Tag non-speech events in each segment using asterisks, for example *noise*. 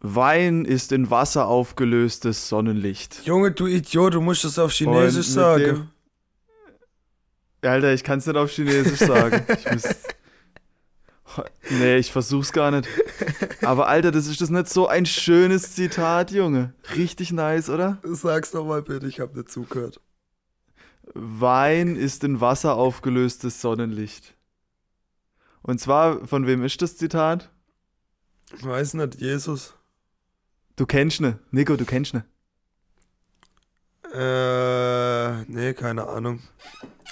Wein ist in Wasser aufgelöstes Sonnenlicht. Junge, du Idiot, du musst das auf Chinesisch sagen. dem- Alter, ich kann es nicht auf Chinesisch sagen. Ich muss, nee, ich versuch's gar nicht. Aber Alter, das ist das nicht so ein schönes Zitat, Junge. Richtig nice, oder? Sag's nochmal bitte, ich hab nicht zugehört. Wein ist in Wasser aufgelöstes Sonnenlicht. Und zwar, von wem ist das Zitat? Ich weiß nicht, Jesus. Du kennst ne. Nico, du kennst ne. Äh, nee, keine Ahnung.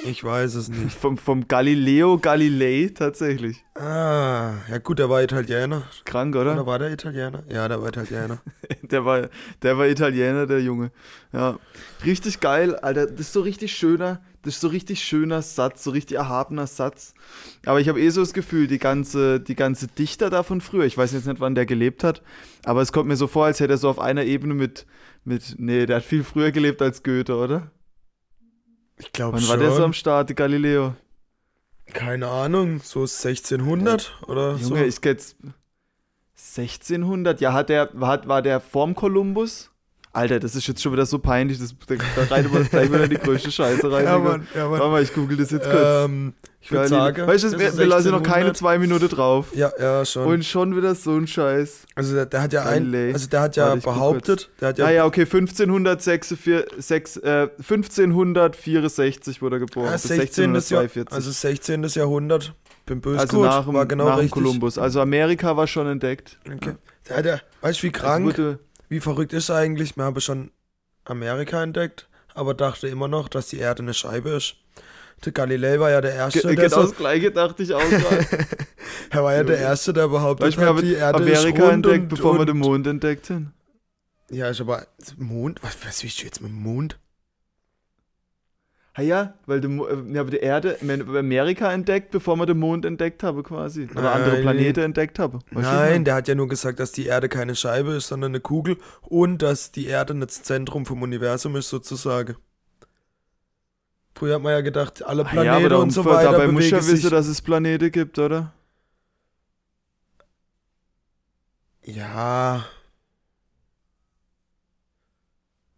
Ich weiß es nicht. *laughs* Vom, vom Galileo Galilei tatsächlich. Ah, ja gut, der war Italiener. Krank, Oder oder? war der Italiener? Ja, der war Italiener. *laughs* Der war, der war Italiener, der Junge. Ja. Richtig geil, Alter. Das ist so richtig schöner, das ist so richtig schöner Satz, so richtig erhabener Satz. Aber ich habe eh so das Gefühl, die ganze, die ganze Dichter da von früher, ich weiß jetzt nicht, wann der gelebt hat, aber es kommt mir so vor, als hätte er so auf einer Ebene mit, mit, nee, der hat viel früher gelebt als Goethe, oder? Ich glaube Wann schon. war der so am Start, Galileo? Keine Ahnung, so 1600 oder so. Junge, ich jetzt 1600, ja, hat der, war, war der vorm Kolumbus? Alter, das ist jetzt schon wieder so peinlich, das, da, da reitet man gleich wieder in die größte Scheiße rein. ja. Mann, ja, Warte Mann. mal, ich google das jetzt kurz. Ähm, ich würde sagen. weißt du, wir, wir lassen noch keine 1600. zwei Minuten drauf. Ja, ja, schon. Und schon wieder so ein Scheiß. also der, der hat ja ein, also der hat ja Warte, behauptet, der hat ja, Ja, ja, okay, 1546, sechs- äh, 1564 wurde er geboren. ja, bis 16. Jahr, 1642. also 16. Jahrhundert. Bin böse Also gut, nach, war genau nach richtig. Kolumbus. Also Amerika war schon entdeckt. Okay. Der hat ja, weißt du, wie Es krank, wurde, wie verrückt ist eigentlich? Wir haben schon Amerika entdeckt, aber dachte immer noch, dass die Erde eine Scheibe ist. Der Galilei war ja der Erste, ge- der genau so, das gleiche dachte ich auch *laughs* er war ja der. Erste, der behauptet wir hat, haben die Erde Amerika ist rund entdeckt, und, bevor wir und, den Mond entdeckt haben. Ja, ist aber Mond, was, was willst du jetzt mit dem Mond? Ah ja, weil die, äh, wir haben die Erde, Amerika entdeckt, bevor wir den Mond entdeckt haben quasi. Oder andere Nein. Planeten entdeckt haben. Weißt ich Nein, der hat ja nur gesagt, dass die Erde keine Scheibe ist, sondern eine Kugel und dass die Erde das Zentrum vom Universum ist, sozusagen. Früher hat man ja gedacht, alle Ah Planeten ja, und so weiter dabei muss ja wissen, dass es Planete gibt, oder? Ja,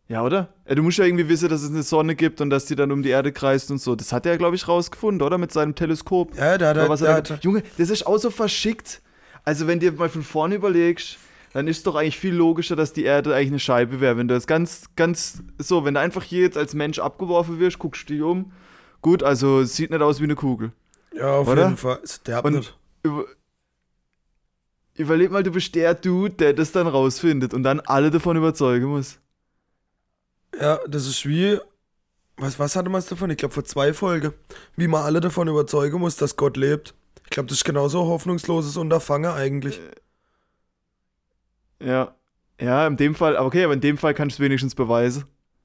Ja, oder? Du musst ja irgendwie wissen, dass es eine Sonne gibt und dass die dann um die Erde kreist und so. Das hat er, glaube ich, rausgefunden, oder? Mit seinem Teleskop. ja, der hat er, hat, Junge, das ist auch so verschickt. Also, wenn du dir mal von vorne überlegst, dann ist es doch eigentlich viel logischer, dass die Erde eigentlich eine Scheibe wäre. Wenn du das ganz, ganz so, wenn du einfach hier jetzt als Mensch abgeworfen wirst, guckst du dich um. Gut, also es sieht nicht aus wie eine Kugel. ja, auf oder? jeden Fall. Der hat Und- nicht. Über, überleg mal, du bist der Dude, der das dann rausfindet und dann alle davon überzeugen muss. Ja, das ist wie. Was, was hatte man davon? Ich glaube, vor zwei Folgen. Wie man alle davon überzeugen muss, dass Gott lebt. Ich glaube, das ist genauso ein hoffnungsloses Unterfangen eigentlich. Ja. Ja, in dem Fall, aber okay, aber in dem Fall kannst du es wenigstens beweisen.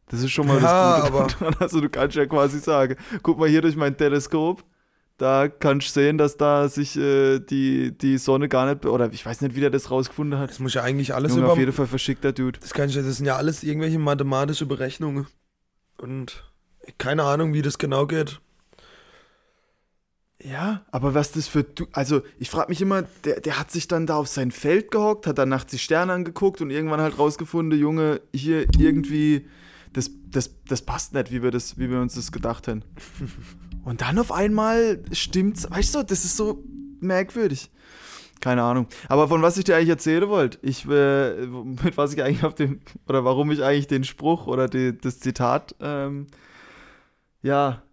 Das ist schon mal Ja, das Gute aber- daran. *laughs* Also du kannst ja quasi sagen, guck mal hier durch mein Teleskop, da kannst du sehen, dass da sich äh, die, die Sonne gar nicht, oder ich weiß nicht, wie der das rausgefunden hat. Das muss ja eigentlich alles Junge, über. auf jeden Fall verschickter Dude. Das, kann ich, das sind ja alles irgendwelche mathematische Berechnungen. Und keine Ahnung, wie das genau geht. Ja, aber was das für du also ich frage mich immer, der, der hat sich dann da auf sein Feld gehockt, hat dann nachts die Sterne angeguckt und irgendwann halt rausgefunden, Junge, hier irgendwie das, das, das passt nicht, wie wir das wie wir uns das gedacht haben. *laughs* Und dann auf einmal stimmt's, weißt du, das ist so merkwürdig. Keine Ahnung. Aber von was ich dir eigentlich erzählen wollte, ich, äh, mit was ich eigentlich auf dem, oder warum ich eigentlich den Spruch oder die, das Zitat, ähm, ja,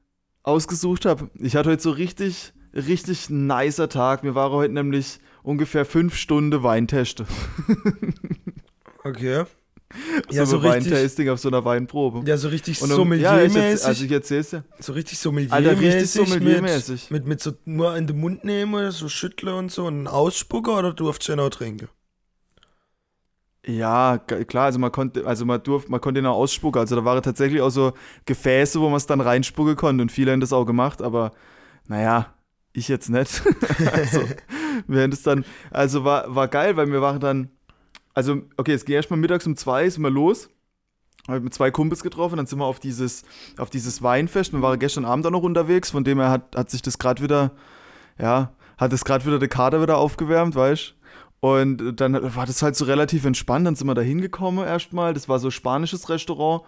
ausgesucht habe. Ich hatte heute so richtig, richtig nicer Tag. Mir war heute nämlich ungefähr fünf Stunden Weinteste. *laughs* Okay. So Ja, so ein richtig, Weintasting auf so einer Weinprobe. ja, so richtig Und um, ja, ich sommeliermäßig. erzähl, also ich erzähl's dir. so richtig Alter, richtig sommeliermäßig. sommeliermäßig. Mit, mit, mit so nur in den Mund nehmen, so schüttle und so und ausspucken oder durfst du ja noch trinken? Ja, klar, also man konnte, also man durfte, man konnte ihn auch ausspucken. Also da waren tatsächlich auch so Gefäße, wo man es dann reinspucken konnte und viele haben das auch gemacht, aber naja, ich jetzt nicht. *laughs* also, wir haben das dann, also war, war geil, weil wir waren dann, also, okay, es ging erstmal mittags um zwei, sind wir los. Hab mit zwei Kumpels getroffen, dann sind wir auf dieses, auf dieses Weinfest. Wir waren gestern Abend auch noch unterwegs, von dem her hat, hat sich das gerade wieder, ja, hat es gerade wieder der Kader wieder aufgewärmt, weißt Und dann war das halt so relativ entspannt. Dann sind wir da hingekommen erstmal. Das war so ein spanisches Restaurant.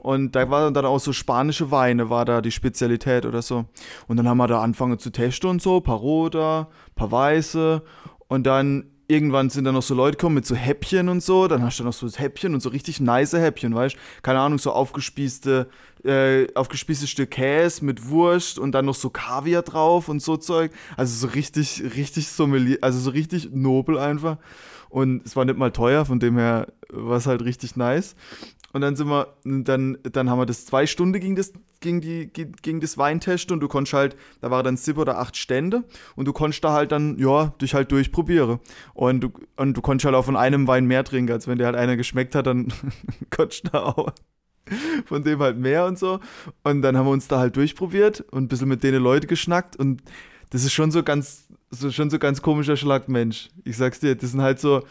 Und da war dann auch so spanische Weine, war da die Spezialität oder so. Und dann haben wir da angefangen zu testen und so. Paar roter, paar weiße. Und dann irgendwann sind da noch so Leute gekommen mit so Häppchen und so. Dann hast du noch so Häppchen und so richtig nice Häppchen, weißt du? Keine Ahnung, so aufgespießte, äh, aufgespießtes Stück Käse mit Wurst und dann noch so Kaviar drauf und so Zeug. Also so richtig, richtig sommelier, also so richtig nobel einfach. Und es war nicht mal teuer, von dem her war es halt richtig nice. Und dann sind wir, dann, dann haben wir das zwei Stunden ging das, ging die, ging das Weintest und du konntest halt, da waren dann sieben oder acht Stände und du konntest da halt dann, ja, dich halt durchprobieren. Und du, und du konntest halt auch von einem Wein mehr trinken, als wenn dir halt einer geschmeckt hat, dann *laughs* konntest du da auch von dem halt mehr und so. Und dann haben wir uns da halt durchprobiert und ein bisschen mit denen Leute geschnackt und das ist schon so ganz, so, schon so ganz komischer Schlagmensch. Ich sag's dir, das sind halt so,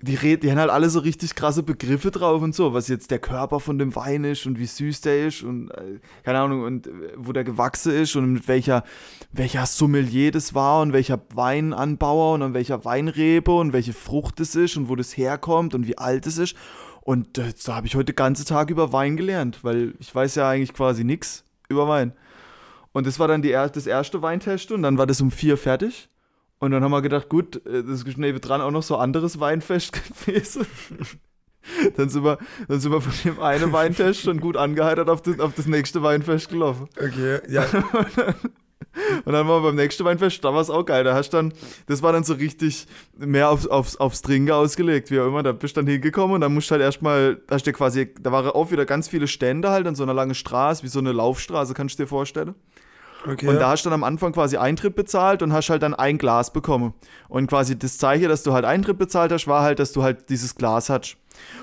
die, red, die haben halt alle so richtig krasse Begriffe drauf und so, was jetzt der Körper von dem Wein ist und wie süß der ist und äh, keine Ahnung, und äh, wo der gewachsen ist und mit welcher, welcher Sommelier das war und welcher Weinanbauer und an welcher Weinrebe und welche Frucht es ist und wo das herkommt und wie alt es ist. Und äh, da habe ich heute den ganzen Tag über Wein gelernt, weil ich weiß ja eigentlich quasi nichts über Wein. Und das war dann die, das erste Weintest und dann war das um vier fertig. Und dann haben wir gedacht, gut, äh, das ist dran auch noch so anderes Weinfest *laughs* gewesen. dann, sind wir, dann sind wir von dem einen Weintest schon gut angeheitert auf das, auf das nächste Weinfest gelaufen. Okay, ja. *laughs* Und dann waren wir beim nächsten Weinfest, da war es auch geil. Da hast dann, das war dann so richtig mehr aufs, aufs, aufs Trinken ausgelegt, wie auch immer. Da bist du dann hingekommen und dann musst du halt erstmal, da hast du quasi, da waren auch wieder ganz viele Stände halt an so einer langen Straße, wie so eine Laufstraße, kannst du dir vorstellen. Okay, und da hast du dann am Anfang quasi Eintritt bezahlt und hast halt dann ein Glas bekommen. Und quasi das Zeichen, dass du halt Eintritt bezahlt hast, war halt, dass du halt dieses Glas hast.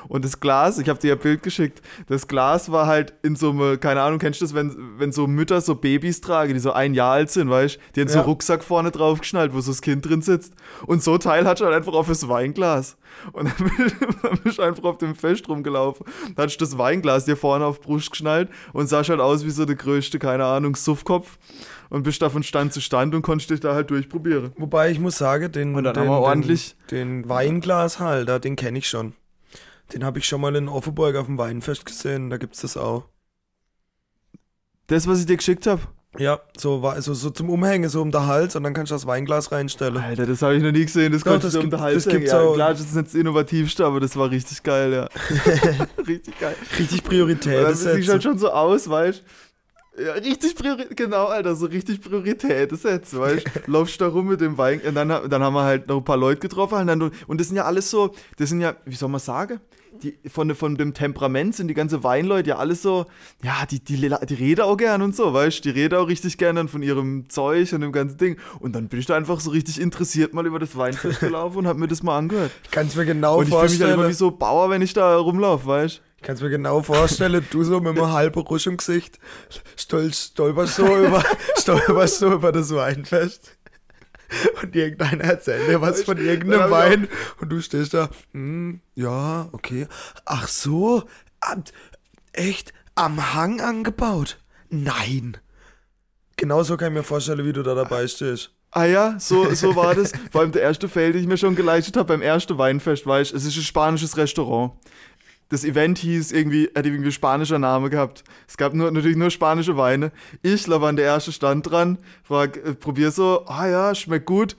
Und das Glas, ich habe dir ein Bild geschickt, das Glas war halt in so einem, keine Ahnung, kennst du das, wenn, wenn so Mütter so Babys tragen, die so ein Jahr alt sind, weißt du? Die haben ja. so einen Rucksack vorne drauf geschnallt, wo so das Kind drin sitzt. Und so Teil hat du halt einfach auf das Weinglas. Und dann *laughs* bist du einfach auf dem Fest rumgelaufen. Dann hast du das Weinglas dir vorne auf die Brust geschnallt und sahst halt aus wie so der größte, keine Ahnung, Suffkopf. Und bist da von Stand zu Stand und konntest dich da halt durchprobieren. Wobei ich muss sagen, den, den, haben wir ordentlich den, den Weinglashalter, den kenne ich schon. Den habe ich schon mal in Offenburg auf dem Weinfest gesehen, da gibt's das auch. Das, was ich dir geschickt habe? Ja, so, also so zum Umhängen, so um den Hals und dann kannst du das Weinglas reinstellen. Alter, das habe ich noch nie gesehen, das kannst du um den Hals das hängen. Ja, klar, das ist nicht das Innovativste, aber das war richtig geil, ja. *laughs* richtig geil. Richtig Priorität. Das sieht halt schon so aus, weißt du? Ja, richtig Priorität, genau, Alter, so richtig Priorität setzen, weißt du? *laughs* Laufst da rum mit dem Wein, und dann, dann haben wir halt noch ein paar Leute getroffen, und, dann, und das sind ja alles so, das sind ja, wie soll man sagen? Die, von, von dem Temperament sind die ganze Weinleute ja alles so, ja, die, die, die reden auch gern und so, weißt du, die reden auch richtig gern von ihrem Zeug und dem ganzen Ding. Und dann bin ich da einfach so richtig interessiert mal über das Weinfest gelaufen und hab mir das mal angehört. Ich kann es mir genau und vorstellen. Und ich fühle mich halt immer wie so Bauer, wenn ich da rumlaufe, weißt du. Ich kann es mir genau vorstellen, du so mit einem *laughs* halben Rusch im Gesicht stolperst so über, *laughs* stolperst so über das Weinfest. *laughs* und irgendeiner erzählt dir was von irgendeinem Wein und du stehst da, hm, ja, okay. Ach so, echt am Hang angebaut? Nein. Genauso kann ich mir vorstellen, wie du da dabei stehst. Ah ja, so, so war das. Vor allem der erste Fail, den ich mir schon geleistet habe beim ersten Weinfest, weißt es ist ein spanisches Restaurant das Event hieß irgendwie, hätte irgendwie spanischer Name gehabt. Es gab nur, natürlich nur spanische Weine. Ich war an der erste Stand dran, frag, äh, probier so, ah ja, schmeckt gut.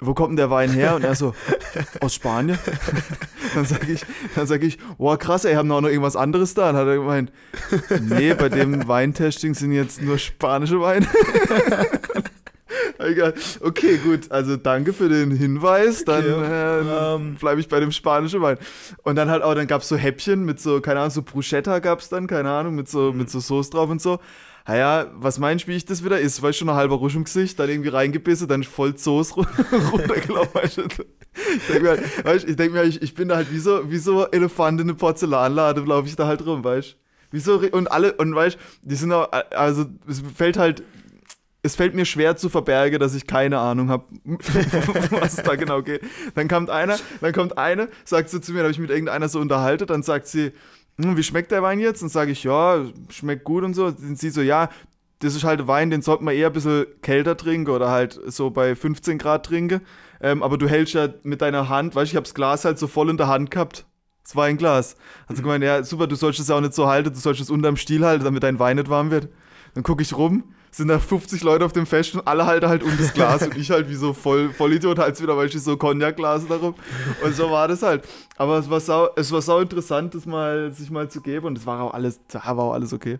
Wo kommt denn der Wein her? Und er so, *laughs* aus Spanien. *laughs* dann sage ich, dann sag ich, boah krass, ey, haben auch noch irgendwas anderes da? Und hat er gemeint, nee, bei dem *laughs* Weintesting sind jetzt nur spanische Weine. Egal. Okay, gut. Also danke für den Hinweis. Dann äh, ähm, bleibe ich bei dem spanischen Wein. Und dann halt auch, dann gab es so Häppchen mit so, keine Ahnung, so Bruschetta gab es dann, keine Ahnung, mit so, mit so Soße drauf und so. Naja, was meinst du, wie ich das wieder ist? Weißt du, schon ein halber Rusch im Gesicht, dann irgendwie reingebissen, dann voll Soße *laughs* runtergelaufen. Weißt du? Ich denke mir, halt, weißt, ich, denk mir ich, ich bin da halt wie so, wie so Elefant in eine Porzellanlade, laufe ich da halt rum, weißt du? Wieso, und alle, und weißt die sind auch, also es fällt halt es fällt mir schwer zu verbergen, dass ich keine Ahnung habe, *laughs* was da genau geht. Dann kommt einer, dann kommt eine, sagt sie zu mir, habe ich mit irgendeiner so unterhalten, dann sagt sie, hm, wie schmeckt der Wein jetzt? Und sage ich, ja, schmeckt gut und so. Und sie so, ja, das ist halt Wein, den sollte man eher ein bisschen kälter trinken oder halt so bei 15 Grad trinken. Ähm, aber du hältst ja mit deiner Hand, weißt du, ich habe das Glas halt so voll in der Hand gehabt. Das Weinglas. Also gemeint, ja, super, du sollst es ja auch nicht so halten, du sollst es unterm Stiel halten, damit dein Wein nicht warm wird. Dann gucke ich rum, sind da 50 Leute auf dem Fest und alle halten halt um das Glas und ich halt wie so voll Vollidiot halt wieder, weil ich so Cognac-Glas darum. Und so war das halt. Aber es war sau, es war sau interessant, das mal, sich mal zu geben und es war auch alles, da war auch alles okay.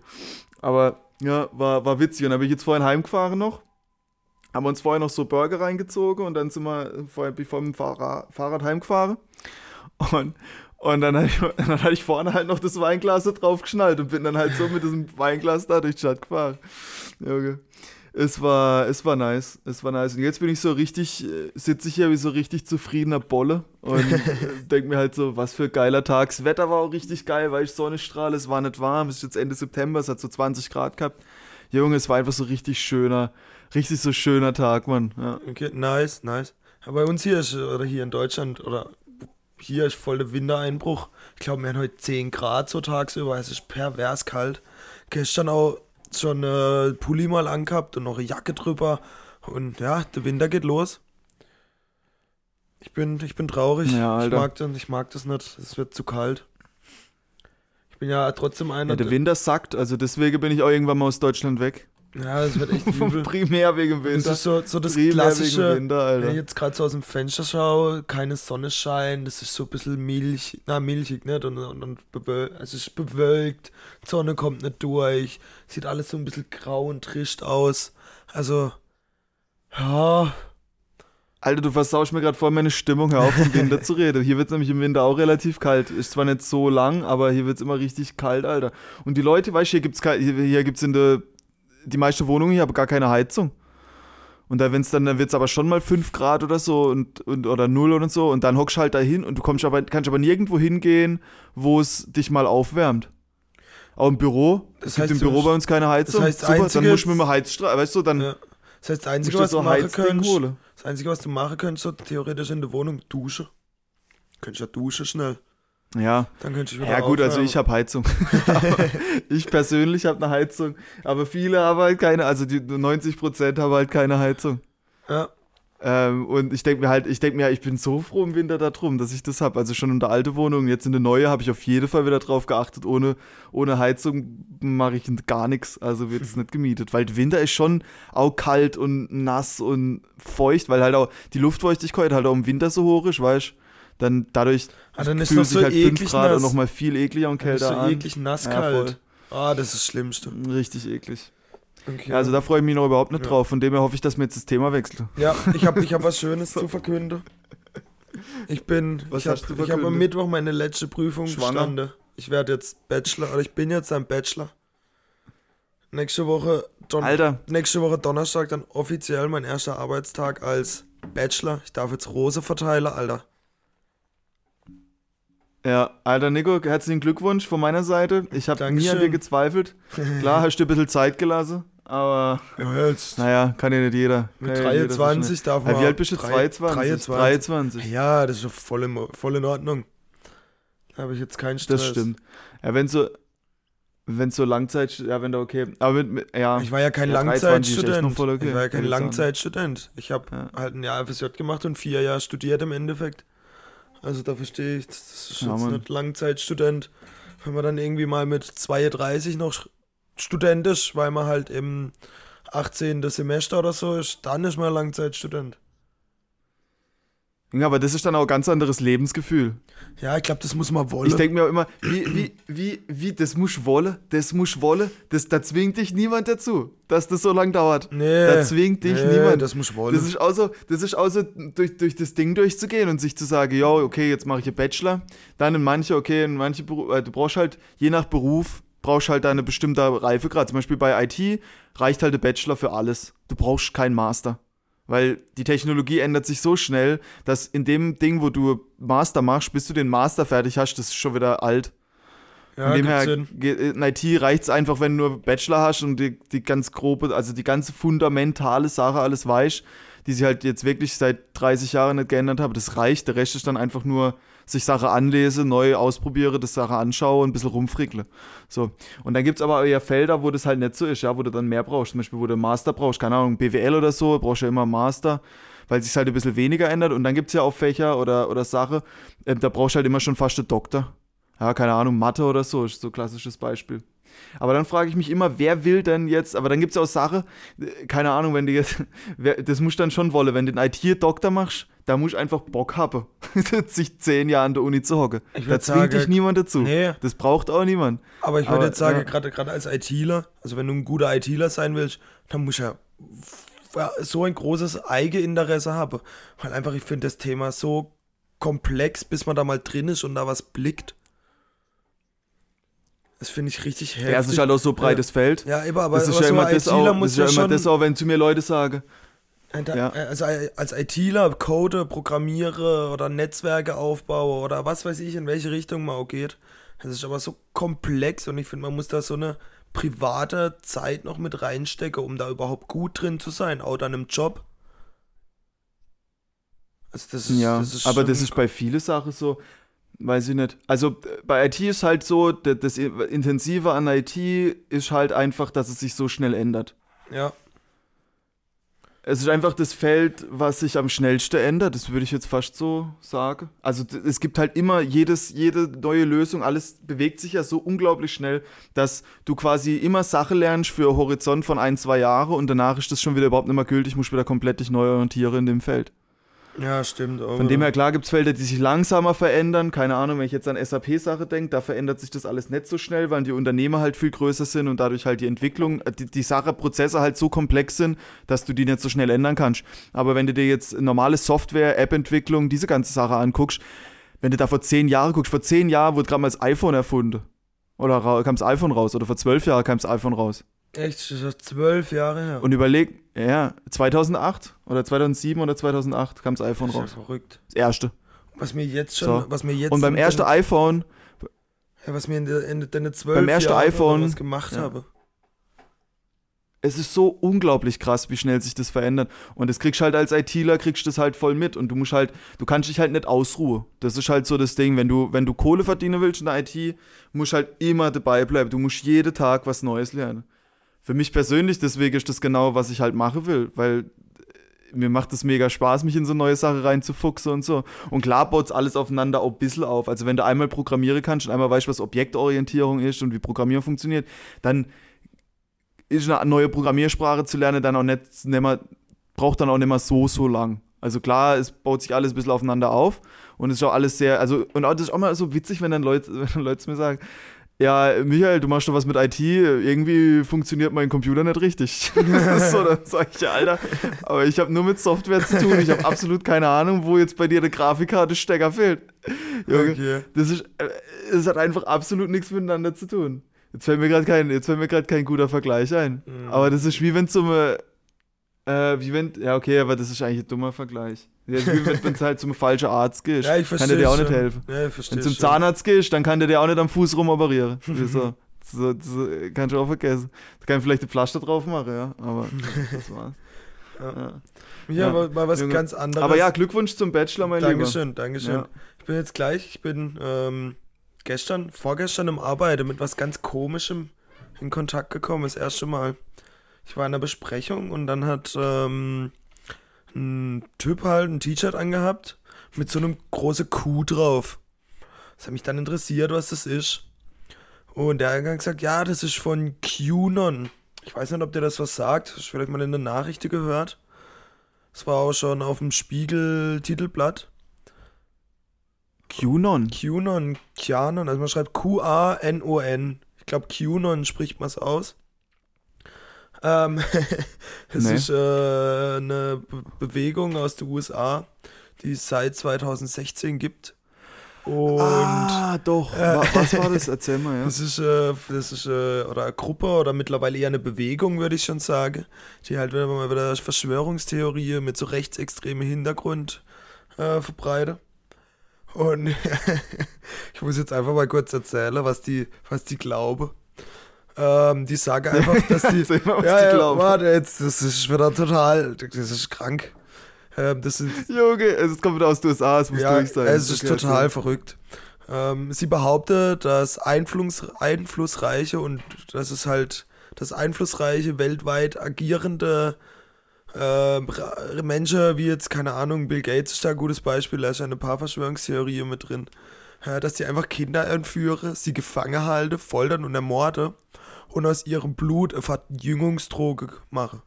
Aber ja, war, war witzig. Und dann bin ich jetzt vorhin heimgefahren noch. Haben uns vorher noch so Burger reingezogen und dann sind wir vorher, bin ich vom Fahrrad heimgefahren. Und, und dann, hatte ich, *laughs* dann hatte ich vorne halt noch das Weinglas so drauf geschnallt und bin dann halt so mit diesem Weinglas da durch die Stadt gefahren. Junge. Es war, es war nice. Es war nice. Und jetzt bin ich so richtig, äh, sitze ich hier wie so richtig zufriedener Bolle und *laughs* denke mir halt so, was für ein geiler Tag. Das Wetter war auch richtig geil, weil ich Sonne strahle. Es war nicht warm. Es ist jetzt Ende September. Es hat so 20 Grad gehabt. Junge, es war einfach so richtig schöner, richtig so schöner Tag, Mann. Ja. Okay, nice, nice. Aber bei uns hier ist, oder hier in Deutschland, oder hier ist voll der Wintereinbruch. Ich glaube, wir haben heute 10 Grad so tagsüber. Es ist pervers kalt. Gestern auch schon äh, Pulli mal angehabt und noch eine Jacke drüber. Und ja, der Winter geht los. Ich bin, ich bin traurig. Ja, ich, mag das, ich mag das nicht. Es wird zu kalt. Ich bin ja trotzdem einer. ja, der Winter sackt, also deswegen bin ich auch irgendwann mal aus Deutschland weg. Ja, es wird echt *laughs* übel. Primär wegen Das Winter. ist so, so das Primär klassische, Winter, wenn Alter. ich jetzt gerade so aus dem Fenster schaue, keine Sonne scheint, das ist so ein bisschen milch, na milchig, nicht? Und, und, und es ist bewölkt, Sonne kommt nicht durch, sieht alles so ein bisschen grau und trischt aus. Also, ja, Alter, du versausch mir gerade voll meine Stimmung, hör auf, vom Winter *laughs* zu reden. Hier wird es nämlich im Winter auch relativ kalt. Ist zwar nicht so lang, aber hier wird es immer richtig kalt, Alter. Und die Leute, weißt du, hier gibt's kei- hier, hier gibt's in der, die meisten Wohnungen hier haben gar keine Heizung. Und da wenn's dann, dann wird's aber schon mal 5 Grad oder so und, und oder 0 oder so und dann hockst du halt da hin und du kommst aber, kannst aber nirgendwo hingehen, wo es dich mal aufwärmt. Auch im Büro. Das es gibt heißt, im du Büro bei uns keine Heizung. heißt, Super, dann einzige- musst du mit dem Heizstrahl, weißt du, dann ja. Das heißt, das Einzige, du was du machen könntest, holen. das Einzige, was du machen könntest, so theoretisch in der Wohnung, duschen. Könntest ja duschen schnell. Ja. Dann könntest du wieder Ja gut, also aufwärmen. ich habe Heizung. *laughs* Ich persönlich habe eine Heizung, aber viele haben halt keine, also die 90% haben halt keine Heizung. Ja, Ähm, und ich denke mir halt, ich denke mir, ich bin so froh im Winter darum, dass ich das habe. Also schon in der alten Wohnung, jetzt in der neue habe ich auf jeden Fall wieder drauf geachtet. Ohne, ohne Heizung mache ich gar nichts, also wird es *laughs* nicht gemietet. Weil Winter ist schon auch kalt und nass und feucht, weil halt auch die Luftfeuchtigkeit halt auch im Winter so hoch ist, weißt du? Dann dadurch Ah, dann ist fühlt sich so halt 5 eklig Grad nass. und nochmal viel ekliger und Dann ist kälter so an. eklig nass Ja, kalt. Ah, das ist das Schlimmste. Richtig eklig. Okay. Also da freue ich mich noch überhaupt nicht Ja. drauf. Von dem her hoffe ich, dass wir jetzt das Thema wechseln. Ja, ich habe ich hab was *laughs* Schönes zu verkünden. Ich bin, Was ich habe hab am? Mittwoch meine letzte Prüfung Schwanger? bestanden. Ich werde jetzt Bachelor, oder ich bin jetzt ein Bachelor. Nächste Woche, Don Alter, nächste Woche Donnerstag dann offiziell mein erster Arbeitstag als Bachelor. Ich darf jetzt Rose verteilen, Alter. Ja, alter Nico, herzlichen Glückwunsch von meiner Seite. Ich habe nie an dir gezweifelt. *laughs* Klar, hast du ein bisschen Zeit gelassen, aber Ja, jetzt naja, kann ja nicht jeder. mit Kann ja nicht jeder so 23 darf man. Wie alt bist du? drei- 22? 23. 23. Ja, das ist doch voll in, voll in Ordnung. Da habe ich jetzt keinen Stress. Das stimmt. Ja, wenn so, wenn so Langzeit, ja, wenn da okay. Aber mit, mit ja, Ich war ja kein Ja, 23 ist echt Langzeitstudent. okay, ich war ja kein. Langzeitstudent. Ich habe Ja. halt ein Jahr FSJ gemacht und vier Jahre studiert im Endeffekt. Also da verstehe ich, das ist Ja, jetzt nicht Langzeitstudent. Wenn man dann irgendwie mal mit 32 noch Student ist, weil man halt im 18. Semester oder so ist, dann ist man Langzeitstudent. Ja, aber das ist dann auch ein ganz anderes Lebensgefühl. Ja, ich glaube, das muss man wollen. Ich denke mir auch immer, wie, wie, wie, wie, das muss wollen, das muss wollen, das, da zwingt dich niemand dazu, dass das so lang dauert. nee, Da zwingt dich nee, niemand. Das muss wollen. Das ist auch so, das ist auch so durch, durch das Ding durchzugehen und sich zu sagen, ja, okay, jetzt mache ich einen Bachelor. Dann in manche, okay, in manche äh, du brauchst halt, je nach Beruf, brauchst halt eine bestimmte Reifegrad. Zum Beispiel bei IT reicht halt der Bachelor für alles. Du brauchst keinen Master. Weil die Technologie ändert sich so schnell, dass in dem Ding, wo du Master machst, bis du den Master fertig hast, das ist schon wieder alt. ja, Von dem her, in IT reicht es einfach, wenn du nur Bachelor hast und die, die ganz grobe, also die ganze fundamentale Sache alles weißt, die sie halt jetzt wirklich seit 30 Jahren nicht geändert haben. Das reicht. Der Rest ist dann einfach nur sich Sache anlese, neu ausprobiere, das Sache anschaue und ein bisschen rumfrickle. So. Und dann gibt es aber eher Felder, wo das halt nicht so ist, ja, wo du dann mehr brauchst. Zum Beispiel, wo du Master brauchst, keine Ahnung, BWL oder so, brauchst ja immer Master, weil sich halt ein bisschen weniger ändert. Und dann gibt es ja auch Fächer oder, oder Sache, äh, da brauchst du halt immer schon fast einen Doktor. Ja, keine Ahnung, Mathe oder so, ist so ein klassisches Beispiel. Aber dann frage ich mich immer, wer will denn jetzt, aber dann gibt es auch Sache, äh, keine Ahnung, wenn du jetzt, *laughs* das musst du dann schon wollen, wenn du einen IT-Doktor machst, da musst du einfach Bock haben, *laughs* sich zehn Jahre an der Uni zu hocken. Da zwingt dich niemand dazu. Nee. Das braucht auch niemand. Aber ich würde jetzt sagen, ja. gerade als ITler, also wenn du ein guter ITler sein willst, dann musst du ja so ein großes Eigeninteresse haben. Weil einfach, ich finde das Thema so komplex, bis man da mal drin ist und da was blickt. Das finde ich richtig heftig. Ja, es ist halt auch so breites ja. Feld. Ja, aber, aber das ist ja immer, das, auch, das ist ja immer das auch, wenn zu mir Leute sagen. Da. Also als ITler, Code, Programmiere oder Netzwerke aufbaue oder was weiß ich, in welche Richtung man auch geht. Das ist aber so komplex und ich finde, man muss da so eine private Zeit noch mit reinstecken, um da überhaupt gut drin zu sein, auch dann im Job. Also das ist, ja, das aber das ist bei vielen Sachen so. Weiß ich nicht. Also bei IT ist halt so, das Intensive an IT ist halt einfach, dass es sich so schnell ändert. Ja. Es ist einfach das Feld, was sich am schnellsten ändert, das würde ich jetzt fast so sagen. Also es gibt halt immer jedes, jede neue Lösung, alles bewegt sich ja so unglaublich schnell, dass du quasi immer Sache lernst für Horizont von ein, zwei Jahre und danach ist das schon wieder überhaupt nicht mehr gültig, musst wieder komplett dich neu orientieren in dem Feld. Ja, stimmt. Von dem her, klar gibt es Felder, die sich langsamer verändern. Keine Ahnung, wenn ich jetzt an SAP-Sache denke, da verändert sich das alles nicht so schnell, weil die Unternehmer halt viel größer sind und dadurch halt die Entwicklung, äh, die, die Sache, Prozesse halt so komplex sind, dass du die nicht so schnell ändern kannst. Aber wenn du dir jetzt normale Software, App-Entwicklung, diese ganze Sache anguckst, wenn du da vor zehn Jahren guckst, vor zehn Jahren wurde gerade mal das iPhone erfunden. Oder kam das iPhone raus, oder vor zwölf Jahren kam das iPhone raus. Echt, schon zwölf Jahre her. Und überleg, ja, 2008 oder 2007 oder 2008 kam das iPhone das raus. Ja verrückt. Das erste. Was mir jetzt schon, so. was mir jetzt Und beim ersten iPhone, ja, was mir in der, in der zwölf beim ersten Jahre iPhone was gemacht ja. habe. Es ist so unglaublich krass, wie schnell sich das verändert. Und das kriegst du halt als ITler, kriegst du das halt voll mit. Und du musst halt, du kannst dich halt nicht ausruhen. Das ist halt so das Ding, wenn du, wenn du Kohle verdienen willst in der IT, musst du halt immer dabei bleiben. Du musst jeden Tag was Neues lernen für mich persönlich, deswegen ist das genau, was ich halt machen will, weil mir macht es mega Spaß, mich in so neue Sachen reinzufuchsen und so. Und klar baut es alles aufeinander auch ein bisschen auf. Also wenn du einmal programmieren kannst und einmal weißt, was Objektorientierung ist und wie Programmieren funktioniert, dann ist eine neue Programmiersprache zu lernen dann auch nicht, nicht mehr, braucht dann auch nicht mehr so, so lang. Also klar, es baut sich alles ein bisschen aufeinander auf und es ist auch alles sehr, also, und auch, das ist auch mal so witzig, wenn dann Leute, *laughs* wenn dann Leute mir sagen, ja, Michael, du machst doch was mit IT, irgendwie funktioniert mein Computer nicht richtig. *laughs* so, dann sag ich, ja, Alter, aber ich habe nur mit Software zu tun, ich habe absolut keine Ahnung, wo jetzt bei dir eine Grafikkarte Stecker fehlt. Junge, okay. das, ist, äh, das hat einfach absolut nichts miteinander zu tun. Jetzt fällt mir gerade kein, kein guter Vergleich ein. Mhm. Aber das ist wie wenn zum, äh, wie wenn, ja okay, aber das ist eigentlich ein dummer Vergleich. Wenn du halt zum falschen Arzt gehst. Ja, ich kann der dir auch schon. nicht helfen. Ja, ich wenn du zum Zahnarzt gehst, dann kann der dir auch nicht am Fuß rumoperieren. so. So, das kannst du auch vergessen. Du kannst vielleicht eine Pflaster drauf machen, ja. Aber das *laughs* war's. Ja, ja. ja mal, mal was Junge. ganz anderes. Aber ja, Glückwunsch zum Bachelor, mein Dankeschön, Lieber. Dankeschön, Dankeschön. Ja. Ich bin jetzt gleich, ich bin ähm, gestern, vorgestern im Arbeiten mit was ganz Komischem in Kontakt gekommen, das erste Mal. Ich war in einer Besprechung und dann hat ähm, ein Typ halt ein T-Shirt angehabt mit so einem großen Kuh drauf. Das hat mich dann interessiert, was das ist. Und der hat dann gesagt, ja, das ist von QAnon. Ich weiß nicht, ob der das was sagt. Hast du vielleicht mal in der Nachricht gehört. Das war auch schon auf dem Spiegel-Titelblatt. QAnon? QAnon, QAnon, also man schreibt Q-A-N-O-N. Ich glaube, QAnon spricht man es aus. Ähm, *laughs* es nee. ist äh, eine Be Bewegung aus den USA, die es seit 2016 gibt. Und, ah, doch. Äh, Was war das? *laughs* Erzähl mal, ja. Das ist, äh, das ist äh, oder eine Gruppe oder mittlerweile eher eine Bewegung, würde ich schon sagen, die halt wieder mal wieder Verschwörungstheorie mit so rechtsextremem Hintergrund äh, verbreitet. Und *laughs* ich muss jetzt einfach mal kurz erzählen, was die, was die glauben. Ähm, die sagen einfach, *laughs* dass die. mal, ja, ja, warte, jetzt, das ist wieder total. Das ist krank. Ähm, das sind, Junge, es kommt wieder aus den USA, es muss ja, durch sein. es ist Okay, total erzähl. verrückt. Ähm, sie behauptet, dass Einfluss, einflussreiche und das ist halt das einflussreiche, weltweit agierende äh, Menschen, wie jetzt, keine Ahnung, Bill Gates ist da ein gutes Beispiel, da ist ja ein paar Verschwörungstheorien mit drin, ja, dass die einfach Kinder entführen, sie gefangen halten, foltern und ermorden und aus ihrem Blut eine Verjüngungsdroge machen.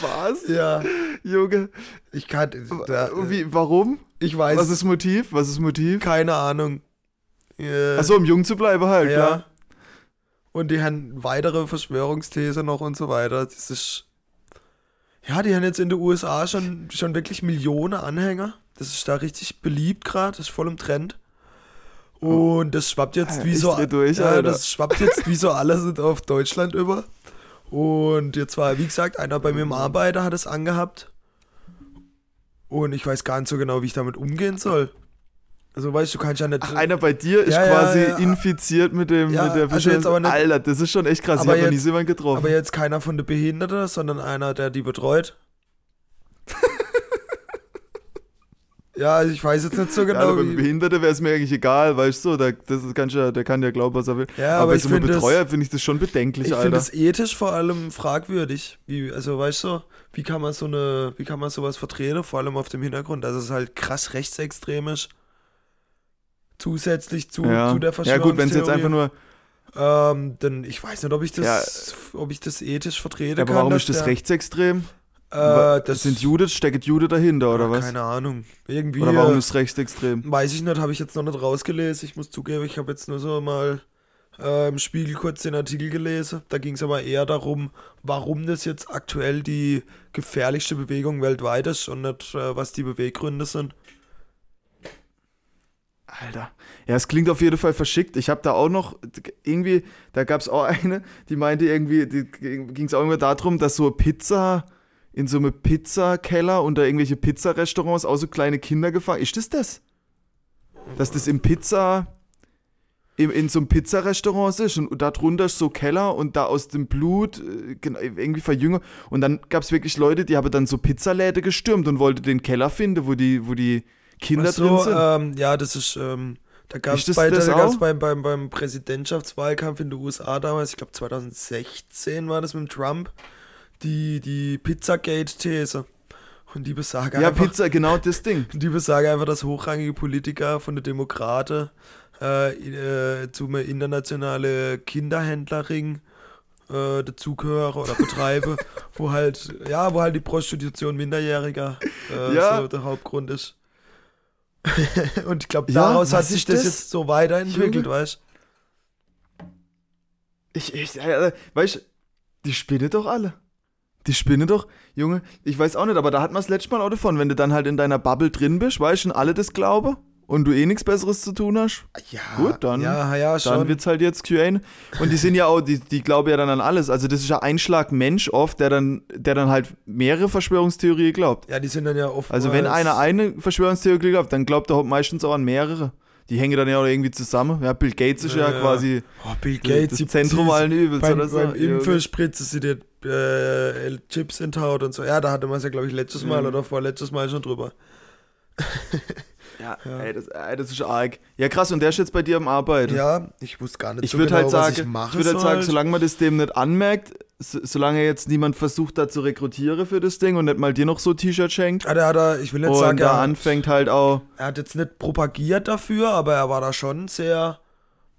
Was? Ja, Junge. ich kann, da, Wie, warum? ich weiß, Was ist Motiv? Was ist Motiv? keine Ahnung. Äh, Achso, um jung zu bleiben halt, ja. klar. Und die haben weitere Verschwörungsthese noch und so weiter. Das ist. Ja, die haben jetzt in den USA schon, schon wirklich Millionen Anhänger. Das ist da richtig beliebt gerade, das ist voll im Trend. Und das schwappt jetzt Ja, wie ich so. durch, ja, das schwappt jetzt wie so alles *laughs* auf Deutschland über. Und jetzt war, wie gesagt, einer bei mir im Arbeiter hat es angehabt. Und ich weiß gar nicht so genau, wie ich damit umgehen soll. Also weißt du, du kannst ja nicht. Ach, einer bei dir ist Ja, ja, quasi ja. infiziert mit dem Ja, mit der also jetzt aber nicht- Alter, das ist schon echt krass. Aber ich habe noch nie jetzt- so jemanden getroffen. Aber jetzt keiner von der Behinderten, sondern einer, der die betreut. *laughs* ja, also ich weiß jetzt nicht so ja, genau, aber beim. Behinderte wäre es mir eigentlich egal, weißt du, da, das kann ja, der kann ja glauben, was er will. Ja, aber aber bei ich so Betreuer finde ich das schon bedenklich, Ich Alter. finde es ethisch vor allem fragwürdig. Wie, also weißt du, wie kann man so eine, wie kann man sowas vertreten, vor allem auf dem Hintergrund, dass es halt krass rechtsextrem ist. Zusätzlich zu, ja. zu der ja gut, wenn es jetzt einfach nur, Ähm, dann, ich weiß nicht, ob ich das, ob ich das ethisch vertreten ja, aber kann. warum dass ist das der- rechtsextrem? Äh, das sind Jude, steckt Jude dahinter, oder was? Keine Ahnung. Irgendwie. Oder warum äh, ist rechtsextrem? Weiß ich nicht, habe ich jetzt noch nicht rausgelesen. Ich muss zugeben, ich habe jetzt nur so mal äh, im Spiegel kurz den Artikel gelesen. Da ging es aber eher darum, warum das jetzt aktuell die gefährlichste Bewegung weltweit ist und nicht, äh, was die Beweggründe sind. Alter. Ja, es klingt auf jeden Fall verschickt. Ich habe da auch noch, irgendwie, da gab es auch *laughs* eine, die meinte irgendwie, ging es auch immer darum, dass so Pizza in so einem Pizzakeller unter irgendwelche Pizzarestaurants auch so kleine Kinder gefangen. Ist das das? Dass das im Pizza, im, in so einem Pizzarestaurant ist und da drunter ist so Keller und da aus dem Blut genau, irgendwie verjüngert. Und dann gab es wirklich Leute, die haben dann so Pizzaläde gestürmt und wollten den Keller finden, wo die, wo die Kinder so, drin sind. ähm, ja, das ist, ähm, da gab es bei, da gab's beim, beim, beim Präsidentschaftswahlkampf in den USA damals, ich glaube 2016 war das mit Trump, die, die Pizzagate-These. Und die besagt ja, einfach, Pizza, genau das Ding. *laughs* Die besage einfach, dass hochrangige Politiker von der Demokraten äh, äh, zum internationale Kinderhändlerring äh, dazugehören oder betreibe, *laughs* wo halt, ja, wo halt die Prostitution Minderjähriger äh, Ja. so der Hauptgrund ist. *laughs* Und ich glaube, Ja, daraus hat was sich das das? jetzt so weiterentwickelt, weißt Ich, ich, äh, weißt du, die spinnen doch alle. Die spinnen doch, Junge, ich weiß auch nicht, aber da hat man das letzte Mal auch davon, wenn du dann halt in deiner Bubble drin bist, weißt du, und alle das glauben und du eh nichts Besseres zu tun hast, Ja, Gut, dann- Ja, ja, dann schon. wird's halt jetzt QA. Und die sind ja auch, die, die glauben ja dann an alles. Also das ist ja ein Schlag Mensch oft, der dann, der dann halt mehrere Verschwörungstheorien glaubt. ja, die sind dann ja oft. Also wenn einer eine Verschwörungstheorie glaubt, dann glaubt er meistens auch an mehrere. Die hängen dann ja auch irgendwie zusammen. Ja, Bill Gates ist ja, Ja, quasi oh, Bill Gates, das die- Zentrum die- allen Übels beim, oder so. beim Junge. Impfen spritzen sie dir äh, Chips in die Haut und so. Ja, da hatte man es ja, glaube ich, letztes Mal Mhm. oder vorletztes Mal schon drüber. *laughs* Ja, Ja. Ey, das, ey, das ist arg. Ja, krass, und der ist jetzt bei dir am Arbeiten. Ja, ich wusste gar nicht ich so würde genau, halt sagen, was ich ich machen würde halt sagen, solange man das dem nicht anmerkt, so, solange jetzt niemand versucht, da zu rekrutieren für das Ding und nicht mal dir noch so ein T-Shirt schenkt. ja, der hat er, ich will jetzt Und sagen, da er, anfängt halt auch. er hat jetzt nicht propagiert dafür, aber er war da schon sehr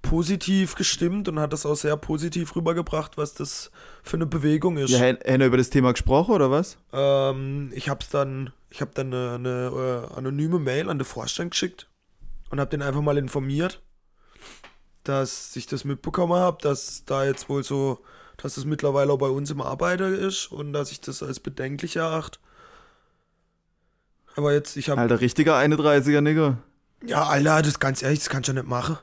positiv gestimmt und hat das auch sehr positiv rübergebracht, was das für eine Bewegung ist. Ja, Hen- Henna über das Thema gesprochen, oder was? Ähm, ich hab's dann, ich habe dann eine, eine äh, anonyme Mail an den Vorstand geschickt und habe den einfach mal informiert, dass ich das mitbekommen habe, dass da jetzt wohl so, dass das mittlerweile auch bei uns im Arbeiter ist und dass ich das als bedenklich erachte. Aber jetzt, ich habe, Alter, richtiger 31er, Nigga. ja, Alter, das ganz ehrlich, das kannst du ja nicht machen.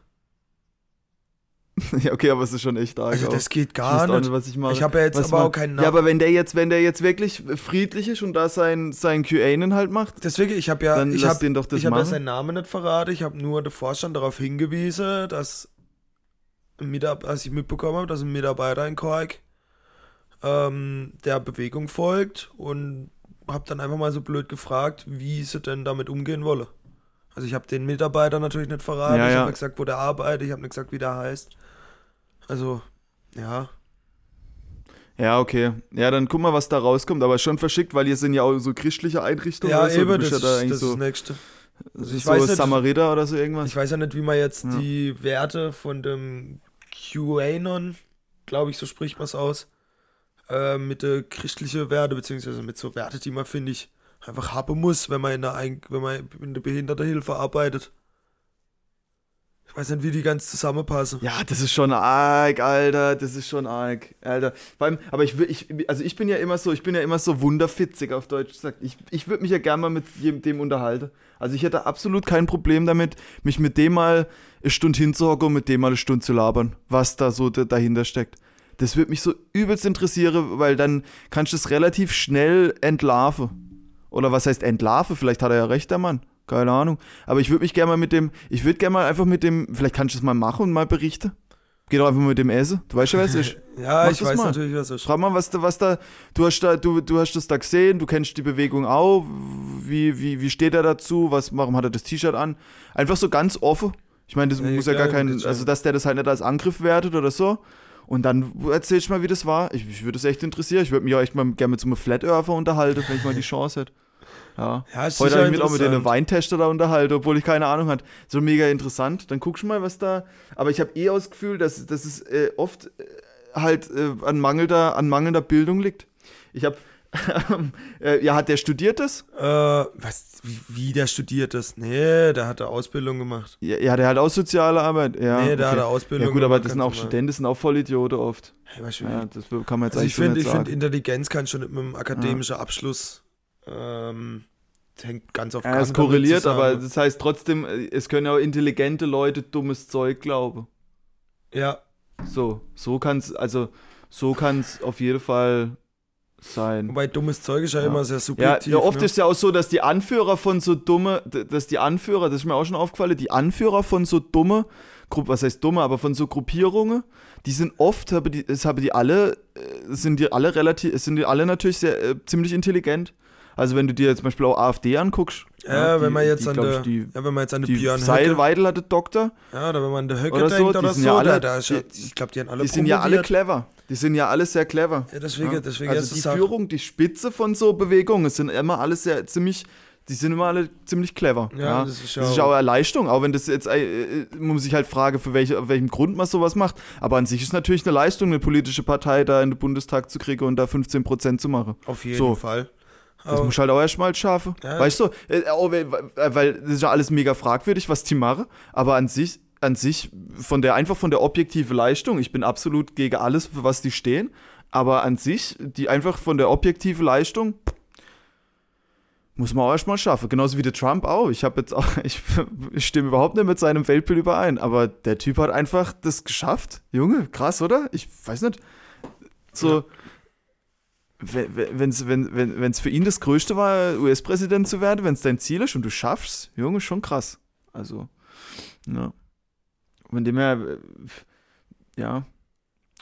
*laughs* ja, okay, aber es ist schon echt arg. Also das geht gar auch nicht. was ich mache. Ich habe ja jetzt Was aber man- auch keinen Ja, Namen. aber wenn der jetzt, wenn der jetzt wirklich friedlich ist und da sein, sein QA halt macht, Deswegen, ich habe ja, dann ich lass habe den doch das ich habe ja seinen Namen nicht verraten. Ich habe nur den Vorstand darauf hingewiesen, dass, als ich mitbekommen habe, dass ein Mitarbeiter in Kork ähm, der Bewegung folgt und habe dann einfach mal so blöd gefragt, wie sie denn damit umgehen wolle. Also ich habe den Mitarbeiter natürlich nicht verraten, Ja, ich ja. habe nicht gesagt, wo der arbeitet, ich habe nicht gesagt, wie der heißt. Also, ja. Ja, okay. Ja, dann guck mal, was da rauskommt. Aber schon verschickt, weil ihr sind ja auch so christliche Einrichtungen. Ja, oder so. eben, das, bist ja da ist, das ist so, das Nächste. So ich weiß nicht- Samariter oder so irgendwas. Ich weiß ja nicht, wie man jetzt Ja. die Werte von dem QAnon, glaube ich, so spricht man es aus, äh, mit der christlichen Werte, beziehungsweise mit so Werte, die man, finde ich, einfach haben muss, wenn man in der, Ein wenn man in der Behindertenhilfe arbeitet. Ich weiß nicht, wie die ganz zusammenpassen. Ja, das ist schon arg, Alter. Das ist schon arg, Alter. Vor allem, aber ich ich, also ich bin ja immer so, ich bin ja immer so wunderfitzig auf Deutsch gesagt. Ich, ich würde mich ja gerne mal mit dem unterhalten. Also ich hätte absolut kein Problem damit, mich mit dem mal eine Stunde hinzuhocken und mit dem mal eine Stunde zu labern, was da so da- dahinter steckt. Das würde mich so übelst interessieren, weil dann kannst du es relativ schnell entlarven. Oder was heißt entlarven? Vielleicht hat er ja recht, der Mann. Keine Ahnung. Aber ich würde mich gerne mal mit dem, ich würde gerne mal einfach mit dem, vielleicht kannst du es mal machen und mal berichten. Geh doch einfach mal mit dem essen. Du weißt ja, es ist. *laughs* Ja, Mach ich weiß mal. natürlich, was es ist. Schreib mal, was da, was da, du hast da, du, du hast das da gesehen, du kennst die Bewegung auch. Wie, wie, wie steht er dazu? Was, warum hat er das T-Shirt an? Einfach so ganz offen. Ich meine, das Ja, muss ja gar kein, also dass der das halt nicht als Angriff wertet oder so. Und dann erzählst du mal, wie das war. Ich, ich würde es echt interessieren. Ich würde mich auch echt mal gerne mit so einem Flat Earther unterhalten, wenn ich mal die *laughs* Chance hätte. Ja. Ja, Heute habe ich mich auch mit den. Weintester da unterhalten, obwohl ich keine Ahnung hatte. So mega interessant. Dann guckst du mal, was da. Aber ich habe eh auch das Gefühl, dass, dass es äh, oft äh, halt äh, an, mangelnder, an mangelnder Bildung liegt. Ich habe. *laughs* äh, ja, hat der studiert das? Äh, was, wie, wie der studiert ist? Nee, der hat eine Ausbildung gemacht. Ja, ja, der hat auch soziale Arbeit. Ja, nee, der hat okay. eine Ausbildung Ja, gut, aber das sind auch. Studenten, das sind auch Vollidioten oft. Hey, Ja, das kann man jetzt also eigentlich ich so finde, nicht ich finde, Intelligenz kann schon mit einem akademischen Abschluss. Ähm, das hängt ganz auf Ja, es korreliert, aber das heißt trotzdem, äh, es können ja auch intelligente Leute dummes Zeug glauben. Ja, So, so kann's, also so kann's auf jeden Fall sein. wobei dummes Zeug ist ja, Ja. immer sehr Ja, subjektiv. ja, oft ne? ist es ja auch so, dass die Anführer von so dumme, dass die Anführer, das ist mir auch schon aufgefallen, die Anführer von so dumme, was heißt dumme, aber von so Gruppierungen, die sind oft, haben die, es haben die alle, äh, sind die alle relativ, sind die alle natürlich sehr, äh, ziemlich intelligent. Also wenn du dir jetzt zum Beispiel auch AfD anguckst. Ja, wenn die- man jetzt die, an der, die, ja, wenn man jetzt an die Björn Seil Weidel hatte Doktor. ja, oder wenn man an der Höcke oder so, denkt die oder so, ja alle- da, ist ja, ich glaube, die haben alle Die sind ja alle clever. Die sind ja alle sehr clever. Ja, deswegen, Ja. deswegen also ist die es auch- Führung, die Spitze von so Bewegungen sind immer alle sehr ziemlich, die sind immer alle ziemlich clever. Ja, das ist ja das ist auch- auch eine Leistung, auch wenn das jetzt, äh, äh, man muss sich halt fragen, für welche, auf welchem Grund man sowas macht. Aber an sich ist natürlich eine Leistung, eine politische Partei da in den Bundestag zu kriegen und da 15% zu machen. Auf jeden So. Fall. Das Aber- muss halt auch erstmal schaffen. Ja. Weißt du, äh, auch weil, das ist ja alles mega fragwürdig, was die machen, aber an sich, an sich, von der, einfach von der objektiven Leistung, ich bin absolut gegen alles, für was die stehen, aber an sich, die einfach von der objektiven Leistung, muss man auch erstmal schaffen. Genauso wie der Trump auch. Ich habe jetzt auch, *laughs* ich, ich stimme überhaupt nicht mit seinem Weltbild überein, aber der Typ hat einfach das geschafft. Junge, krass, oder? Ich weiß nicht. So, wenn wenn's, wenn wenn für ihn das Größte war, US-Präsident zu werden, wenn es dein Ziel ist und du schaffst, Junge, schon krass. Also, ja. Von dem her, äh, ja.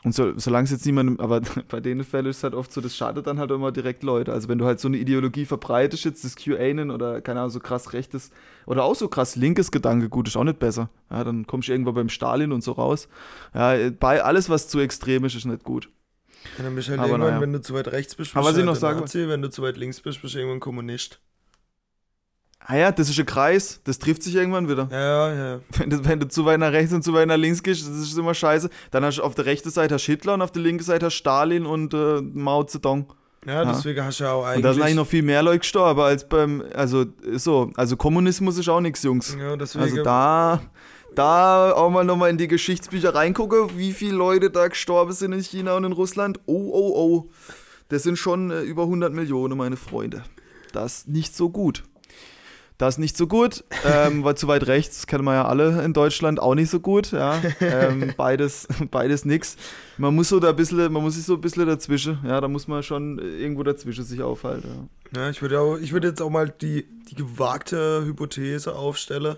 Und so, solange es jetzt niemandem, aber *laughs* bei den Fällen ist es halt oft so, das schadet dann halt immer direkt Leute. Also wenn du halt so eine Ideologie verbreitest, jetzt das QAnon oder keine Ahnung, so krass rechtes oder auch so krass linkes Gedanke, gut, ist auch nicht besser. Ja, dann kommst du irgendwann beim Stalin und so raus. Ja, bei alles, was zu extrem ist, ist nicht gut. Ja, dann bist du halt irgendwann, naja. wenn du zu weit rechts bist, bist Aber halt noch ein sagen Nazi, wenn du zu weit links bist, bist du irgendwann Kommunist. Ah ja, das ist ein Kreis, das trifft sich irgendwann wieder. Ja, ja. Wenn du, wenn du zu weit nach rechts und zu weit nach links gehst, das ist immer scheiße. Dann hast du auf der rechten Seite hast Hitler und auf der linken Seite hast Stalin und äh, Mao Zedong. Ja, Ja. deswegen hast du ja auch Und da sind eigentlich eigentlich. noch viel mehr Leute gestorben als beim, also so, also Kommunismus ist auch nichts, Jungs. ja, deswegen. Also da, da auch mal nochmal in die Geschichtsbücher reingucke, wie viele Leute da gestorben sind in China und in Russland. Oh, oh, oh. Das sind schon äh, über 100 Millionen, meine Freunde. Das ist nicht so gut. Das ist nicht so gut, *laughs* ähm, weil zu weit rechts, das kennen wir ja alle in Deutschland, auch nicht so gut. Ja. Ähm, *laughs* beides, beides nix. Man muss so da ein bisschen, man muss sich so ein bisschen dazwischen, ja, da muss man schon irgendwo dazwischen sich aufhalten. Ja. Ja, ich würde auch, ich würde jetzt auch mal die, die gewagte Hypothese aufstellen.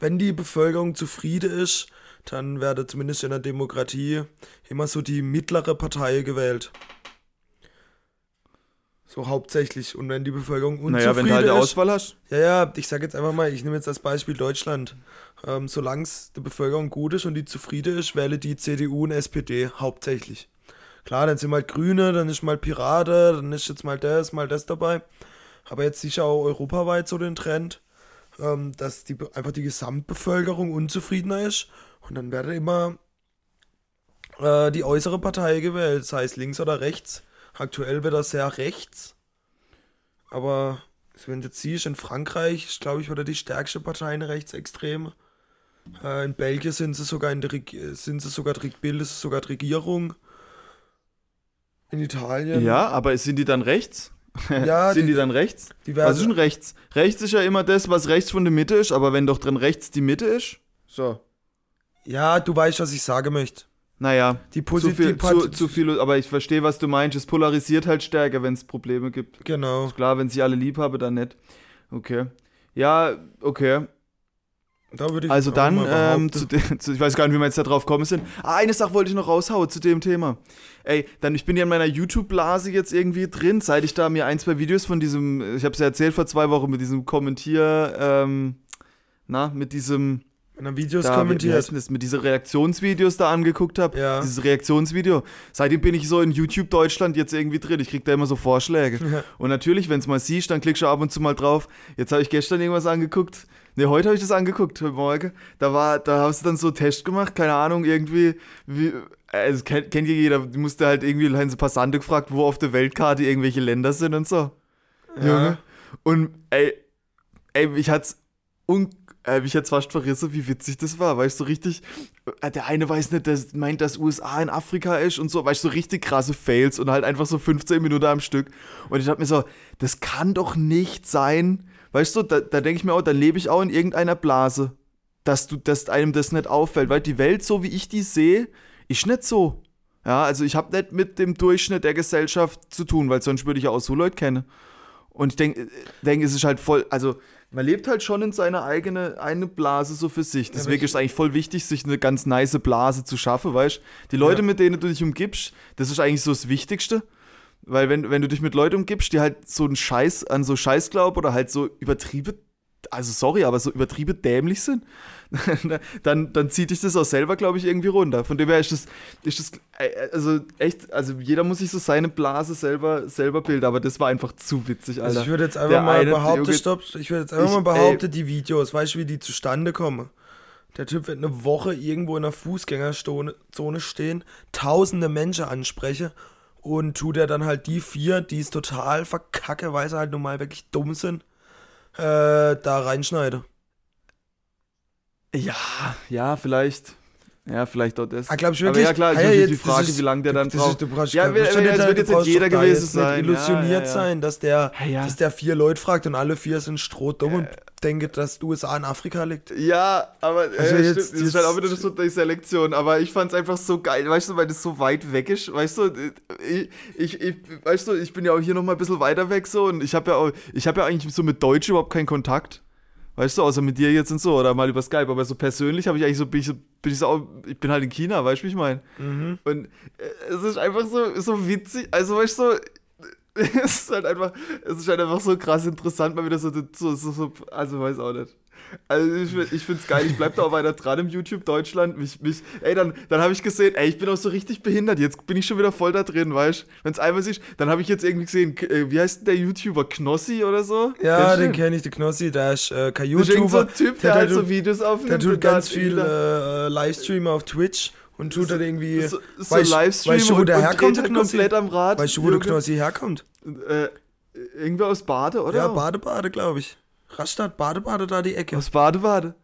Wenn die Bevölkerung zufrieden ist, dann werde zumindest in der Demokratie immer so die mittlere Partei gewählt. So hauptsächlich. Und wenn die Bevölkerung unzufrieden Naja, wenn du halt ist, Auswahl hast. Ja, ja, ich sag jetzt einfach mal, ich nehme jetzt das Beispiel Deutschland. Ähm, Solange es der Bevölkerung gut ist und die zufrieden ist, wähle die CDU und SPD hauptsächlich. Klar, dann sind mal Grüne, dann ist mal Pirate, dann ist jetzt mal das, mal das dabei. Aber jetzt sicher auch europaweit so den Trend, ähm, dass die, einfach die Gesamtbevölkerung unzufriedener ist. Und dann werde immer äh, die äußere Partei gewählt, sei es links oder rechts. Aktuell wird das sehr rechts. Aber wenn du jetzt siehst, in Frankreich, ist, glaube ich, wieder die stärkste Partei eine Rechtsextreme. Äh, in Belgien sind sie sogar in der Reg sind sie sogar bildet sogar die Regierung. In Italien. Ja, aber sind die dann rechts? Ja, *laughs* sind die, die- dann rechts? Die Was ist denn rechts? Rechts ist ja immer das, was rechts von der Mitte ist, aber wenn doch drin rechts die Mitte ist, so. ja, du weißt, was ich sagen möchte. Naja, Die zu positive viel, zu, zu viel, aber ich verstehe, was du meinst. Es polarisiert halt stärker, wenn es Probleme gibt. Genau. Klar, wenn sich alle lieb haben, dann nicht. Okay. Ja, okay. Da Also dann, ähm, zu, *laughs* zu, ich weiß gar nicht, wie wir jetzt da drauf kommen sind. Ah, eine Sache wollte ich noch raushauen zu dem Thema. Ey, dann, ich bin ja in meiner YouTube-Blase jetzt irgendwie drin, seit ich da mir ein, zwei Videos von diesem, ich habe es ja erzählt vor zwei Wochen, mit diesem Kommentier, ähm, na, mit diesem, wenn er Videos da, wie, wie kommentiert. denn das, mit diese Reaktionsvideos da angeguckt habe. Ja. Dieses Reaktionsvideo. Seitdem bin ich so in YouTube Deutschland jetzt irgendwie drin. Ich krieg da immer so Vorschläge. Ja. Und natürlich, wenn es mal siehst, dann klickst du ab und zu mal drauf. Jetzt habe ich gestern irgendwas angeguckt. Ne, heute habe ich das angeguckt, heute Morgen. Da war, da hast du dann so Test gemacht, keine Ahnung, irgendwie, wie, also kennt, kennt ja jeder, du musste halt irgendwie, haben so Passante gefragt, wo auf der Weltkarte irgendwelche Länder sind und so. Junge. Und ey, ey, mich hat's un äh, mich hat's fast verrissen, wie witzig das war, weißt du, so richtig, äh, der eine weiß nicht, der meint, dass USA in Afrika ist und so, weißt du, so richtig krasse Fails und halt einfach so 15 Minuten am Stück. Und ich dachte mir so, das kann doch nicht sein, weißt du, da, da denke ich mir auch, dann lebe ich auch in irgendeiner Blase, dass du, dass einem das nicht auffällt, weil die Welt, so wie ich die sehe, ist nicht so. Ja, also ich habe nicht mit dem Durchschnitt der Gesellschaft zu tun, weil sonst würde ich ja auch so Leute kennen. Und ich denke, denk, es ist halt voll, also man lebt halt schon in seiner eigenen eine Blase so für sich. Deswegen aber ist es eigentlich voll wichtig, sich eine ganz nice Blase zu schaffen, weißt du? Die Leute, Ja. mit denen du dich umgibst, das ist eigentlich so das Wichtigste. Weil wenn, wenn du dich mit Leuten umgibst, die halt so einen Scheiß an so Scheiß glauben oder halt so übertrieben, also sorry, aber so übertrieben dämlich sind, *laughs* dann, dann zieht dich das auch selber, glaube ich, irgendwie runter. Von dem her ist das, ist das, äh, also echt, also jeder muss sich so seine Blase selber, selber bilden, aber das war einfach zu witzig, Alter. Also ich würde jetzt einfach Der mal eine, behaupten, stopp, ich würde jetzt einfach ich- mal behaupten, die Videos, weißt du, wie die zustande kommen? Der Typ wird eine Woche irgendwo in einer Fußgängerzone Zone stehen, tausende Menschen ansprechen und tut er dann halt die vier, die es total verkacke, weil sie halt nun mal wirklich dumm sind, äh, da reinschneide. Ja, ja, vielleicht. Ja, vielleicht auch das. Ah, glaub ich Aber wirklich? ja, klar, ist Ah, ja, die Frage, ist- wie lange der dann braucht. Ist, du brauchst, Ja, es wird jetzt nicht jeder gewesen sein. Illusioniert ja, ja. sein, dass der, dass der vier Leute fragt und alle vier sind strohdumm und denken, dass die USA in Afrika liegt. Ja, aber Also ja, jetzt- das ist halt auch wieder so die Selektion. Aber ich fand's einfach so geil, weißt du, weil das so weit weg ist. Weißt du, ich, ich, ich weißt du, ich bin ja auch hier nochmal ein bisschen weiter weg so und ich habe ja auch, ich habe ja eigentlich so mit Deutsch überhaupt keinen Kontakt. Weißt du, außer mit dir jetzt und so oder mal über Skype. Aber so persönlich habe ich eigentlich so, bin ich, so, bin ich so auch, ich bin halt in China, weißt du, wie ich meine? Mhm. Und äh, es ist einfach so, so witzig, also weißt du, so, *laughs* es ist halt einfach, es ist halt einfach so krass interessant, mal wieder so, so, so, so also weiß auch nicht. Also ich, ich find's geil, ich bleib da auch weiter dran im YouTube Deutschland. Mich, mich, ey, dann, dann habe ich gesehen, ey, ich bin auch so richtig behindert. Jetzt bin ich schon wieder voll da drin, weißt du? Wenn's einmal ist, dann habe ich jetzt irgendwie gesehen, äh, wie heißt denn der YouTuber? Knossi oder so? Ja, den kenne ich, der Knossi, der ist äh, kein Das ist so YouTuber. ein Typ, der, der halt so Videos aufnimmt. Der tut ganz hat viel jeder- äh, Livestream auf Twitch und tut dann irgendwie. so, so weißt- Livestream weißt du, wo und, der und herkommt, halt Knossi? komplett am Rad. Weißt du, wo der. Knossi herkommt? Äh, irgendwer aus Bade, oder? Ja, Bade-Bade, glaube ich. Rastatt, Bade-Bade, da die Ecke. Aus Bade-Bade.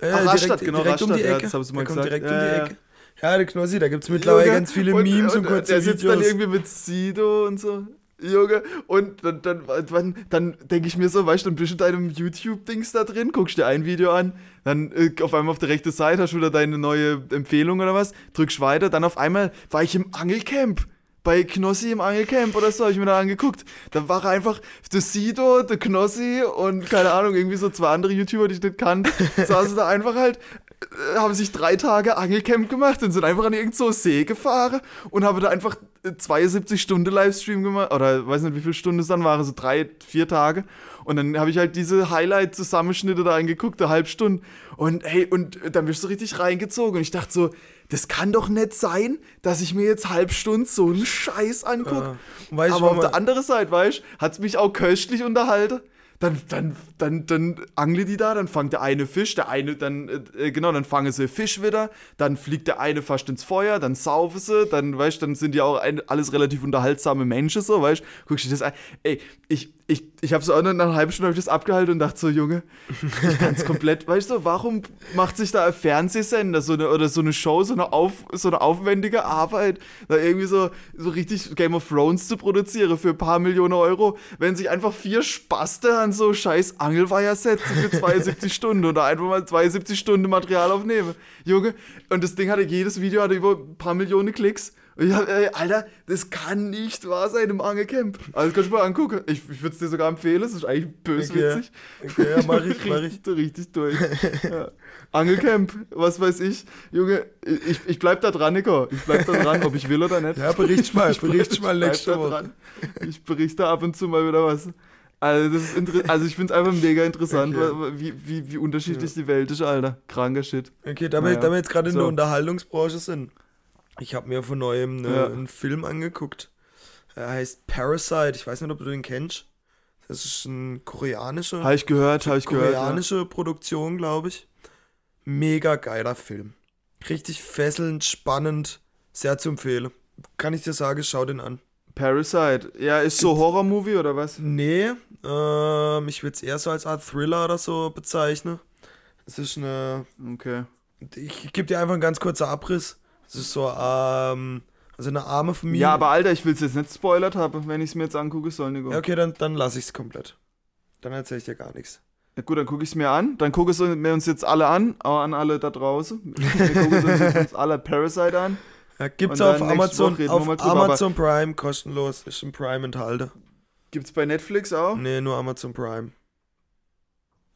Ja, Ach, direkt, Rastatt, genau, direkt um die Rastatt, ja, Ecke. das hast du mal der kommt gesagt. direkt Ja, um die. Ecke. Ja, der Knossi, da gibt es mittlerweile Junge, ganz viele Memes und, kurze Der sitzt Videos. dann irgendwie mit Sido und so. Junge, und dann, dann, dann, dann denke ich mir so, weißt du, dann bist du in deinem YouTube-Dings da drin, guckst dir ein Video an, dann äh, auf einmal auf der rechten Seite hast du wieder deine neue Empfehlung oder was, drückst weiter, dann auf einmal war ich im Angelcamp. Bei Knossi im Angelcamp oder so, habe ich mir da angeguckt. Da war einfach der Sido, der Knossi und keine Ahnung, irgendwie so zwei andere YouTuber, die ich nicht kannte, *laughs* saßen da einfach halt äh, haben sich drei Tage Angelcamp gemacht und sind einfach an irgendeinen so See gefahren und haben da einfach 72 Stunden Livestream gemacht, oder weiß nicht, wie viele Stunden es dann waren, so drei, vier Tage. Und dann habe ich halt diese Highlight-Zusammenschnitte da reingeguckt, eine halbe Stunde. Und hey, und dann bist du richtig reingezogen. Und ich dachte so, das kann doch nicht sein, dass ich mir jetzt halb Stunde so einen Scheiß angucke. Ja. Aber auf der anderen Seite, weißt du, hat es mich auch köstlich unterhalten dann, dann, dann, dann angle die da, dann fangt der eine Fisch, der eine, dann, äh, genau, dann fangen sie Fisch wieder, dann fliegt der eine fast ins Feuer, dann saufen sie, dann, weißt dann sind die auch ein, alles relativ unterhaltsame Menschen, so, weißt guckst du das an, ey, ich, ich, ich habe so auch nach einer halben Stunde ich das abgehalten und dachte so, Junge, ich kann's *laughs* komplett, weißt du, warum macht sich da ein Fernsehsender so eine, oder so eine Show, so eine, auf, so eine aufwendige Arbeit, da irgendwie so, so richtig Game of Thrones zu produzieren für ein paar Millionen Euro, wenn sich einfach vier Spaste an so scheiß Angelweiher setzen für *laughs* 72 Stunden oder einfach mal 72 Stunden Material aufnehmen. Junge, und das Ding hatte, jedes Video hatte über ein paar Millionen Klicks. Und ich hab, ey, Alter, das kann nicht wahr sein im Angelcamp. Also, das kannst du mal angucken. Ich, ich würde es dir sogar empfehlen, das ist eigentlich böswitzig. Okay, okay ja, mach ich, mach ich. richtig, richtig durch. *laughs* ja. Angelcamp, was weiß ich. Junge, ich, ich bleib da dran, Nico. Ich bleib da dran, ob ich will oder nicht. Ja, bericht mal, bericht mal nächste Woche. Dran. Ich berichte ab und zu mal wieder was. Also, das ist also ich finde es einfach mega interessant, okay. wie, wie, wie unterschiedlich ja. die Welt ist, Alter. Kranker Shit. Okay, da naja. wir jetzt gerade in so. der Unterhaltungsbranche sind. Ich habe mir von neuem ne, ja. einen Film angeguckt. Er heißt Parasite. Ich weiß nicht, ob du den kennst. Das ist ein koreanischer. Habe ich gehört, habe ich gehört. Koreanische ja. Produktion, glaube ich. Mega geiler Film. Richtig fesselnd, spannend, sehr zu empfehlen. Kann ich dir sagen, schau den an. Parasite. Ja, ist so Horror-Movie oder was? Nee, ähm, ich würde es eher so als Art Thriller oder so bezeichnen. Es ist eine. Okay. Ich, ich gebe dir einfach einen ganz kurzen Abriss. Es ist so, ähm, also eine arme Familie. Ja, aber Alter, ich will es jetzt nicht spoilert haben, wenn ich es mir jetzt angucke, soll Nico. Ja, okay, dann, dann lasse ich es komplett. Dann erzähle ich dir gar nichts. Ja gut, dann gucke ich es mir an. Dann gucken wir uns jetzt alle an, auch an alle da draußen. Wir gucken uns alle Parasite an. Ja, gibt's auf Amazon, auf Amazon Prime kostenlos, ist im Prime enthalten. Gibt's bei Netflix auch? Nee, nur Amazon Prime.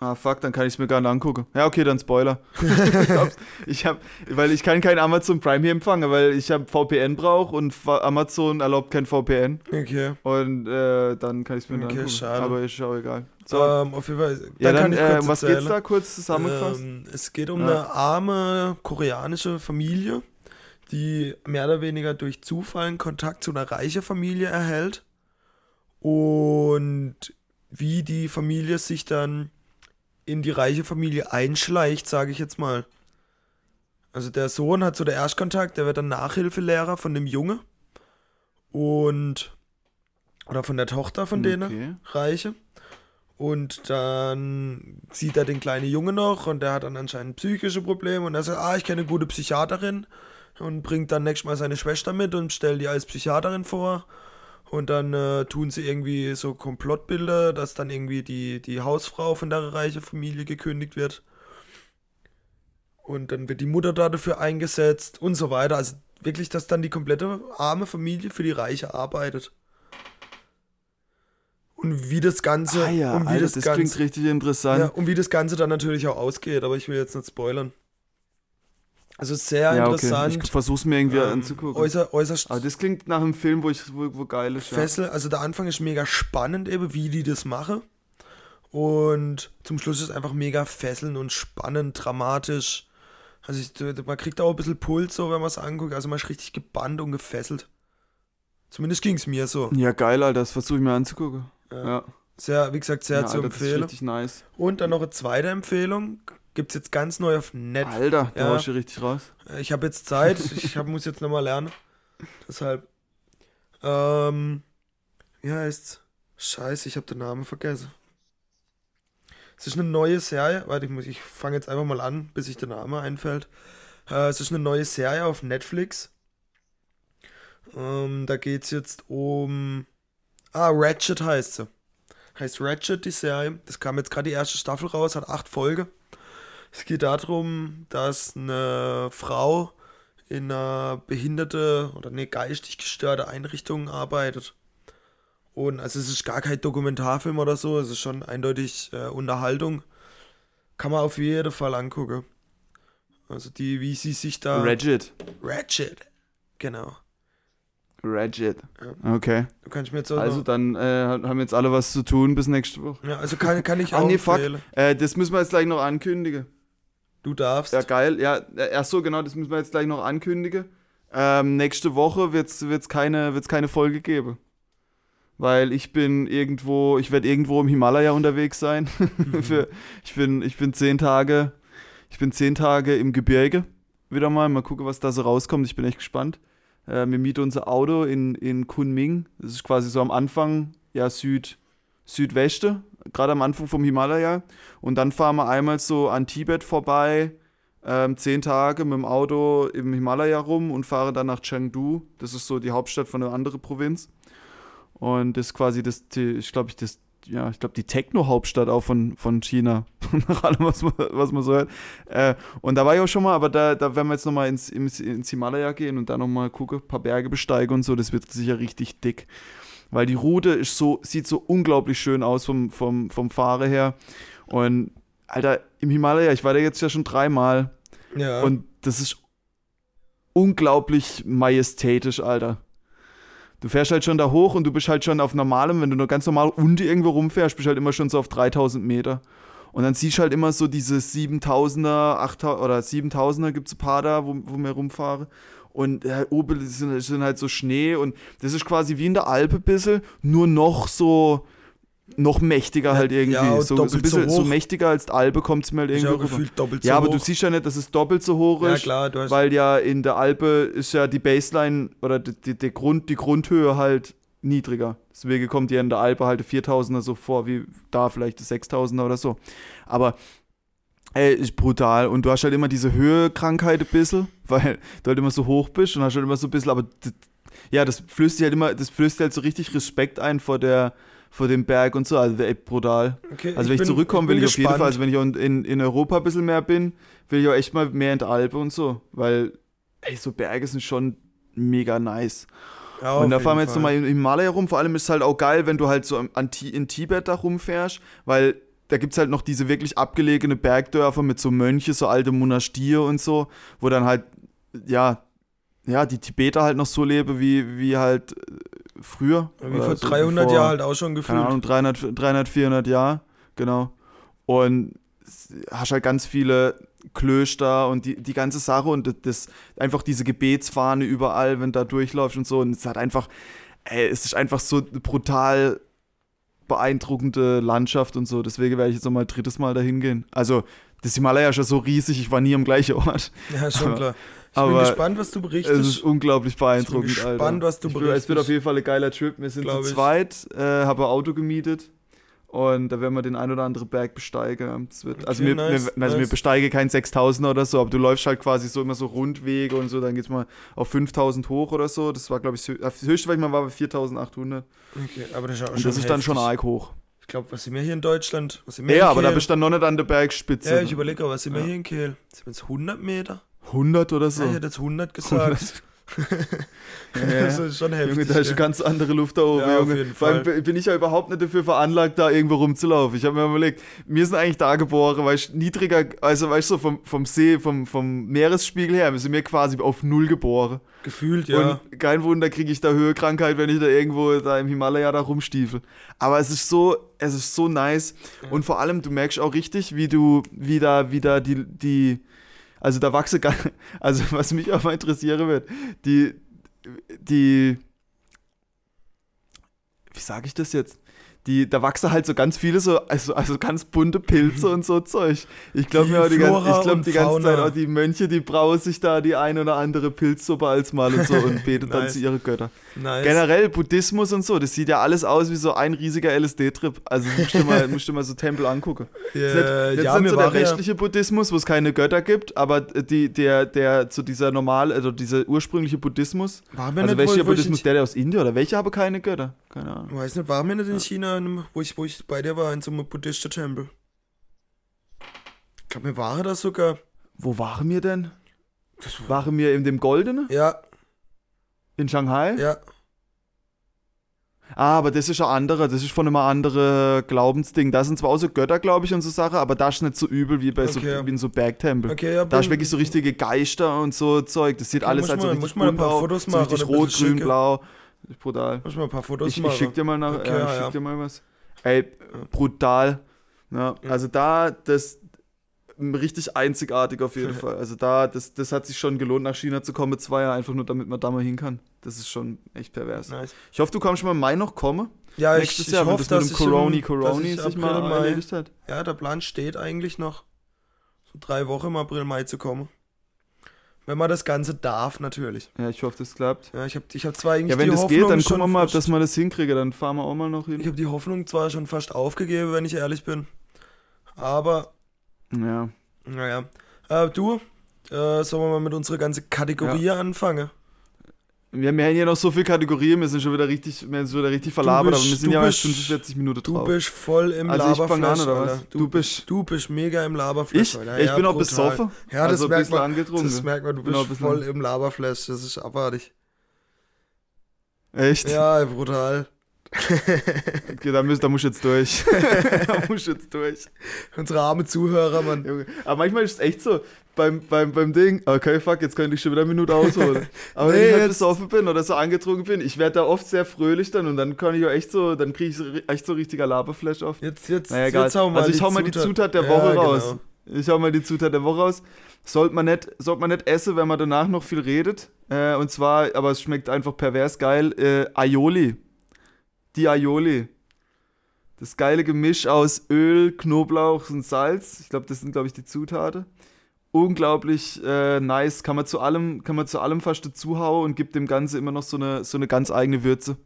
Ah, fuck, dann kann ich es mir gar nicht angucken. Ja, okay, dann Spoiler. *laughs* ich hab, weil ich kann kein Amazon Prime hier empfangen, weil ich habe VPN brauche und Amazon erlaubt kein VPN. Okay. Und äh, dann kann ich es mir okay, angucken. Schade. Aber ist auch egal. So. Ähm, auf jeden Fall. Dann ja, dann, äh, was erzählen. geht's da kurz zusammengefasst? Ähm, es geht um ja. eine arme koreanische Familie, die mehr oder weniger durch Zufall Kontakt zu einer reichen Familie erhält. Und wie die Familie sich dann in die reiche Familie einschleicht, sage ich jetzt mal. Also der Sohn hat so der Erstkontakt, der wird dann Nachhilfelehrer von dem Junge. Und. Oder von der Tochter von okay. denen, Reiche. Und dann sieht er den kleinen Junge noch und der hat dann anscheinend psychische Probleme und er sagt, ah, ich kenne eine gute Psychiaterin und bringt dann nächstes Mal seine Schwester mit und stellt die als Psychiaterin vor. Und dann äh, tun sie irgendwie so Komplottbilder, dass dann irgendwie die, die Hausfrau von der reichen Familie gekündigt wird. Und dann wird die Mutter da dafür eingesetzt und so weiter. Also wirklich, dass dann die komplette arme Familie für die Reiche arbeitet. Und wie das Ganze. Ah ja, und wie Alter, das, das Ganze, klingt richtig interessant. Ja, und wie das Ganze dann natürlich auch ausgeht, aber ich will jetzt nicht spoilern. Also sehr ja, interessant. Okay. Ich versuch's mir irgendwie ähm, anzugucken. Äußer, äußerst. Aber das klingt nach einem Film, wo ich wo, wo geil ist. Fessel, ja. also der Anfang ist mega spannend eben, wie die das machen. Und zum Schluss ist einfach mega fesselnd und spannend, dramatisch. Also ich, man kriegt auch ein bisschen Puls, so wenn man es anguckt. Also man ist richtig gebannt und gefesselt. Zumindest ging es mir so. Ja, geil, Alter. Das versuche ich mir anzugucken. Ja. ja. Sehr, wie gesagt, sehr ja, zu Alter, empfehlen. Richtig nice. Und dann noch eine zweite Empfehlung. Gibt es jetzt ganz neu auf Netflix. Alter, da ja. ich richtig raus. Ich habe jetzt Zeit, ich hab, muss jetzt nochmal lernen. Deshalb. Ähm, wie heißt's? Scheiße, ich habe den Namen vergessen. Es ist eine neue Serie. Warte, ich, ich fange jetzt einfach mal an, bis sich der Name einfällt. Äh, es ist eine neue Serie auf Netflix. Ähm, da geht es jetzt um. Ah, Ratchet heißt sie. Heißt Ratchet die Serie. Das kam jetzt gerade die erste Staffel raus, hat acht Folgen. Es geht darum, dass eine Frau in einer behinderte oder eine geistig gestörte Einrichtung arbeitet. Und also es ist gar kein Dokumentarfilm oder so, es ist schon eindeutig äh, Unterhaltung. Kann man auf jeden Fall angucken. Also die, wie sie sich da. Ratchet. Ratchet, genau. Regit. Okay. Du kannst mir jetzt auch Also noch, dann äh, haben jetzt alle was zu tun bis nächste Woche. ja, also kann, kann ich *laughs* Ah, auch nee, fuck. Äh, das müssen wir jetzt gleich noch ankündigen. Du darfst. Ja, geil. Ja, äh, ach so, genau, das müssen wir jetzt gleich noch ankündigen. Ähm, nächste Woche wird es wird's keine, wird's keine Folge geben. Weil ich bin irgendwo, ich werde irgendwo im Himalaya unterwegs sein. *laughs* Für, ich, bin, ich bin zehn Tage, ich bin zehn Tage im Gebirge wieder mal. Mal gucken, was da so rauskommt. Ich bin echt gespannt. Äh, wir mieten unser Auto in, in Kunming. Das ist quasi so am Anfang, ja, Süd, Südweste, gerade am Anfang vom Himalaya. Und dann fahren wir einmal so an Tibet vorbei, ähm, zehn Tage mit dem Auto im Himalaya rum und fahren dann nach Chengdu. Das ist so die Hauptstadt von einer anderen Provinz. Und das ist quasi das, ich glaube, ich das, ja, ich glaube, die Techno-Hauptstadt auch von, von China. *laughs* Nach allem, was man, was man so hört. Äh, und da war ich auch schon mal, aber da, da werden wir jetzt nochmal ins, ins, ins Himalaya gehen und da nochmal gucken, ein paar Berge besteigen und so. Das wird sicher richtig dick. Weil die Route ist so, sieht so unglaublich schön aus vom, vom, vom Fahre her. Und Alter, im Himalaya, ich war da jetzt ja schon dreimal. ja. Und das ist unglaublich majestätisch, Alter. Du fährst halt schon da hoch und du bist halt schon auf normalem, wenn du nur ganz normal unten irgendwo rumfährst, bist halt immer schon so auf 3000 Meter. Und dann siehst du halt immer so diese 7000er, 8000 oder 7000er gibt es ein paar da, wo, wo wir rumfahren. Und äh, oben sind, sind halt so Schnee und das ist quasi wie in der Alpe ein bisschen, nur noch so, noch mächtiger halt irgendwie. ja, so, so, ein bisschen, so so mächtiger als die Alpe kommt es mir halt ist irgendwie rüber. gefühlt doppelt so Ja, aber hoch. du siehst ja nicht, dass es doppelt so hoch Ja, ist, klar, du hast. weil ja in der Alpe ist ja die Baseline oder die, die, die, Grund, die Grundhöhe halt niedriger. Deswegen kommt dir in der Alpe halt die 4000er so vor, wie da vielleicht die 6000er oder so. Aber ey, ist brutal. Und du hast halt immer diese Höhekrankheit ein bisschen, weil du halt immer so hoch bist und hast halt immer so ein bisschen, aber ja, das flößt dir halt immer, das flößt dir halt so richtig Respekt ein vor der vor dem Berg und so, also ey, brutal. okay, Also wenn ich bin- zurückkomme, will ich auf jeden Fall, gespannt. also wenn ich auch in, in Europa ein bisschen mehr bin, will ich auch echt mal mehr in der Alpe und so, weil, ey, so Berge sind schon mega nice. Ja, und da fahren wir jetzt nochmal im Himalaya rum, vor allem ist es halt auch geil, wenn du halt so an, in Tibet da rumfährst, weil da gibt es halt noch diese wirklich abgelegene Bergdörfer mit so Mönche, so alte Monastir und so, wo dann halt, ja, ja, die Tibeter halt noch so leben, wie, wie halt äh, früher. Wie vor so 300 vor- Jahren halt auch schon gefühlt. keine Ahnung, 300, 300 400 Jahre, genau. Und hast halt ganz viele Klöster und die, die ganze Sache und das, einfach diese Gebetsfahne überall, wenn da durchläufst und so. Und es hat einfach, ey, es ist einfach so brutal beeindruckende Landschaft und so. Deswegen werde ich jetzt nochmal drittes Mal dahin gehen. Also, das Himalaya ist ja so riesig, ich war nie am gleichen Ort. Ja, schon Aber- klar. Ich bin aber gespannt, was du Es ist berichtest. unglaublich beeindruckend, Ich bin Alter. gespannt, was du ich, bin- Es wird berichtest. auf jeden Fall ein geiler Trip. Wir sind Glaub zu zweit, äh, habe ein Auto gemietet und da werden wir den ein oder anderen Berg besteigen. Also, Okay, wir, nice, wir, also wir nice. besteigen kein 6000er oder so, aber du läufst halt quasi so immer so Rundwege und so, dann geht's mal auf 5000 hoch oder so. Das war, glaube ich, das hö- das höchste, was ich mal war, war 4800. Okay, aber das ist, auch Und das ist dann schon arg hoch. Ich glaube, was sind wir hier in Deutschland? Was sind wir Ja, aber da Kehl? bist du dann noch nicht an der Bergspitze. Ja, ich überlege was sind wir Ja. hier in Kehl? Sind wir jetzt 100 Meter? 100 oder so. Ja, ich hätte jetzt 100 gesagt. *laughs* Ja, *laughs* das ist schon heftig. Junge, da ist eine ja. ganz andere Luft da oben, Ja, Junge. Vor allem bin ich ja überhaupt nicht dafür veranlagt, da irgendwo rumzulaufen. Ich habe mir überlegt, wir sind eigentlich da geboren, weißt du, niedriger, also weißt du, so vom, vom See, vom, vom Meeresspiegel her, wir sind wir quasi auf Null geboren. Gefühlt, ja. Und kein Wunder kriege ich da Höhekrankheit, wenn ich da irgendwo da im Himalaya da rumstiefel. Aber es ist so, es ist so nice. Und vor allem, du merkst auch richtig, wie du, wie da, wie da die, die, also da wachse *laughs* also was mich auch mal interessieren wird, die, die, wie sage ich das jetzt? Die, da wachsen halt so ganz viele so, also, also ganz bunte Pilze und so Zeug. Ich glaube Die mir auch die, ganze, Flora ich glaub, die ganze. Zeit auch die Mönche, die brauen sich da die ein oder andere Pilzsuppe als mal und so und *laughs* beten dann Nice. zu ihre Götter. Nice. Generell Buddhismus und so, das sieht ja alles aus wie so ein riesiger LSD-Trip. Also musst du mal, *laughs* musst du mal so Tempel angucken. Nicht, das ja, mir so der war ja, Buddhismus, wo es keine Götter gibt, aber die, der, der zu dieser normal, also dieser ursprüngliche Buddhismus, war mir also nicht, welcher wo, Buddhismus, der, der aus Indien oder welcher habe keine Götter? Keine Ahnung. weiß nicht, war mir nicht in China, in einem- wo ich, wo ich bei dir war, in so einem buddhistischen Tempel. Ich glaube, mir war das sogar. Wo waren wir denn? Waren wir in dem Goldenen? Ja, In Shanghai? ja. Ah, aber das ist ein anderer, das ist von einem anderen Glaubensding. Da sind zwar auch so Götter, glaube ich, und so Sachen, aber da ist nicht so übel wie bei so, Okay. wie in so Bergtempel. Okay, ja, Da ist wirklich so richtige Geister und so Zeug. Das sieht Ja, alles halt so richtig muss man ein paar bunt aus, so richtig rot, grün, blau. Brutal. Muss mal ein paar Fotos Ich, ich machen. schick dir mal nach, Okay, ich ja, schick dir mal was. Ey, brutal. Ja, Ja. also da, das richtig einzigartig auf jeden *laughs* Fall. Also da, das, das hat sich schon gelohnt, nach China zu kommen mit zwei Jahren, einfach nur damit man da mal hin kann. Das ist schon echt pervers. Nice. Ich hoffe, du kommst schon mal im Mai noch kommen. Ja, ich, Nächstes ich Jahr, wenn hoffe, das mit dass dem ich im- Coroni Coroni ich sich mal Mai- erledigt hat. Ja, der Plan steht eigentlich noch, so drei Wochen im April, Mai zu kommen. Wenn man das Ganze darf, natürlich. Ja, ich hoffe, das klappt. Ja, ich habe ich hab zwar eigentlich Ja, wenn die das Hoffnung geht, dann gucken wir mal, dass wir das hinkriegen. Dann fahren wir auch mal noch Ich hin. habe die Hoffnung zwar schon fast aufgegeben, wenn ich ehrlich bin. Aber, Ja. naja. Äh, du, äh, sollen wir mal mit unserer ganzen Kategorie anfangen? Wir, haben hier noch so viele Kategorien, wir sind schon wieder richtig, wir sind schon wieder richtig verlabert, bist- aber wir sind du ja bist- 45 Minuten Du drauf. bist voll im Also ich fang an, Laberflash, oder was? Alter. Du bist- Du bist mega im Laberflash, ich? Ja, ich Ja, bin auch brutal. besoffen. Ja, das also merkt man. angetrunken. Das merkt man, du auch bist voll im Laberflash, das ist abartig. Echt? Ja, brutal. *laughs* Okay, da, muss, da muss ich jetzt durch. *laughs* da muss ich jetzt durch. Unsere arme Zuhörer, Mann. Junge. Aber manchmal ist es echt so, beim, beim, beim Ding, okay, fuck, jetzt könnte ich schon wieder eine Minute ausholen. *laughs* Aber Nee, wenn ich halt besoffen bin oder so angetrunken bin, ich werde da oft sehr fröhlich dann und dann kann ich auch echt so, dann kriege ich echt so richtiger Laberflash auf. Jetzt, jetzt, Naja, jetzt hau mal also ich hau mal die Zutat- Zutat der Ja, Woche genau. raus. Ich hau mal die Zutat der Woche raus. Sollte man nicht, sollte man nicht essen, wenn man danach noch viel redet. Äh, und zwar, aber es schmeckt einfach pervers geil, äh, Aioli. Die Aioli. Das geile Gemisch aus Öl, Knoblauch und Salz. Ich glaube, das sind, glaube ich, die Zutaten. Unglaublich äh, nice. Kann man zu allem, kann man zu allem fast dazuhauen und gibt dem Ganze immer noch so eine, so eine ganz eigene Würze.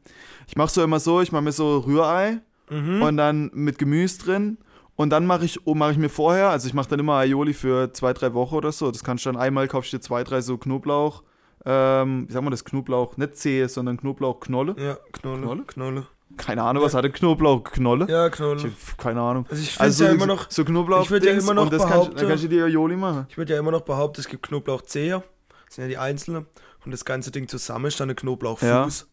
Ich mache so immer so, ich mache mir so Rührei Mhm. und dann mit Gemüse drin. Und dann mache ich, mache ich mir vorher, also ich mache dann immer Aioli für zwei, drei Wochen oder so. Das kannst du dann einmal, kaufst du dir zwei, drei so Knoblauch, ähm, wie sagen wir das, Knoblauch, nicht Zehe, sondern Knoblauchknolle. Ja, Knolle. Knolle? Knolle. Keine Ahnung, was hat der Knoblauchknolle? Ja, Ich Knolle. hab keine Ahnung. Also ich finde Also ja immer noch, so Knoblauch ich würd ja immer noch behaupten- dann kannst du dir Aioli machen. ich würde ja immer noch behaupten, es gibt Knoblauchzeher, das sind ja die einzelnen, und das ganze Ding zusammen ist dann ein Knoblauchfuß.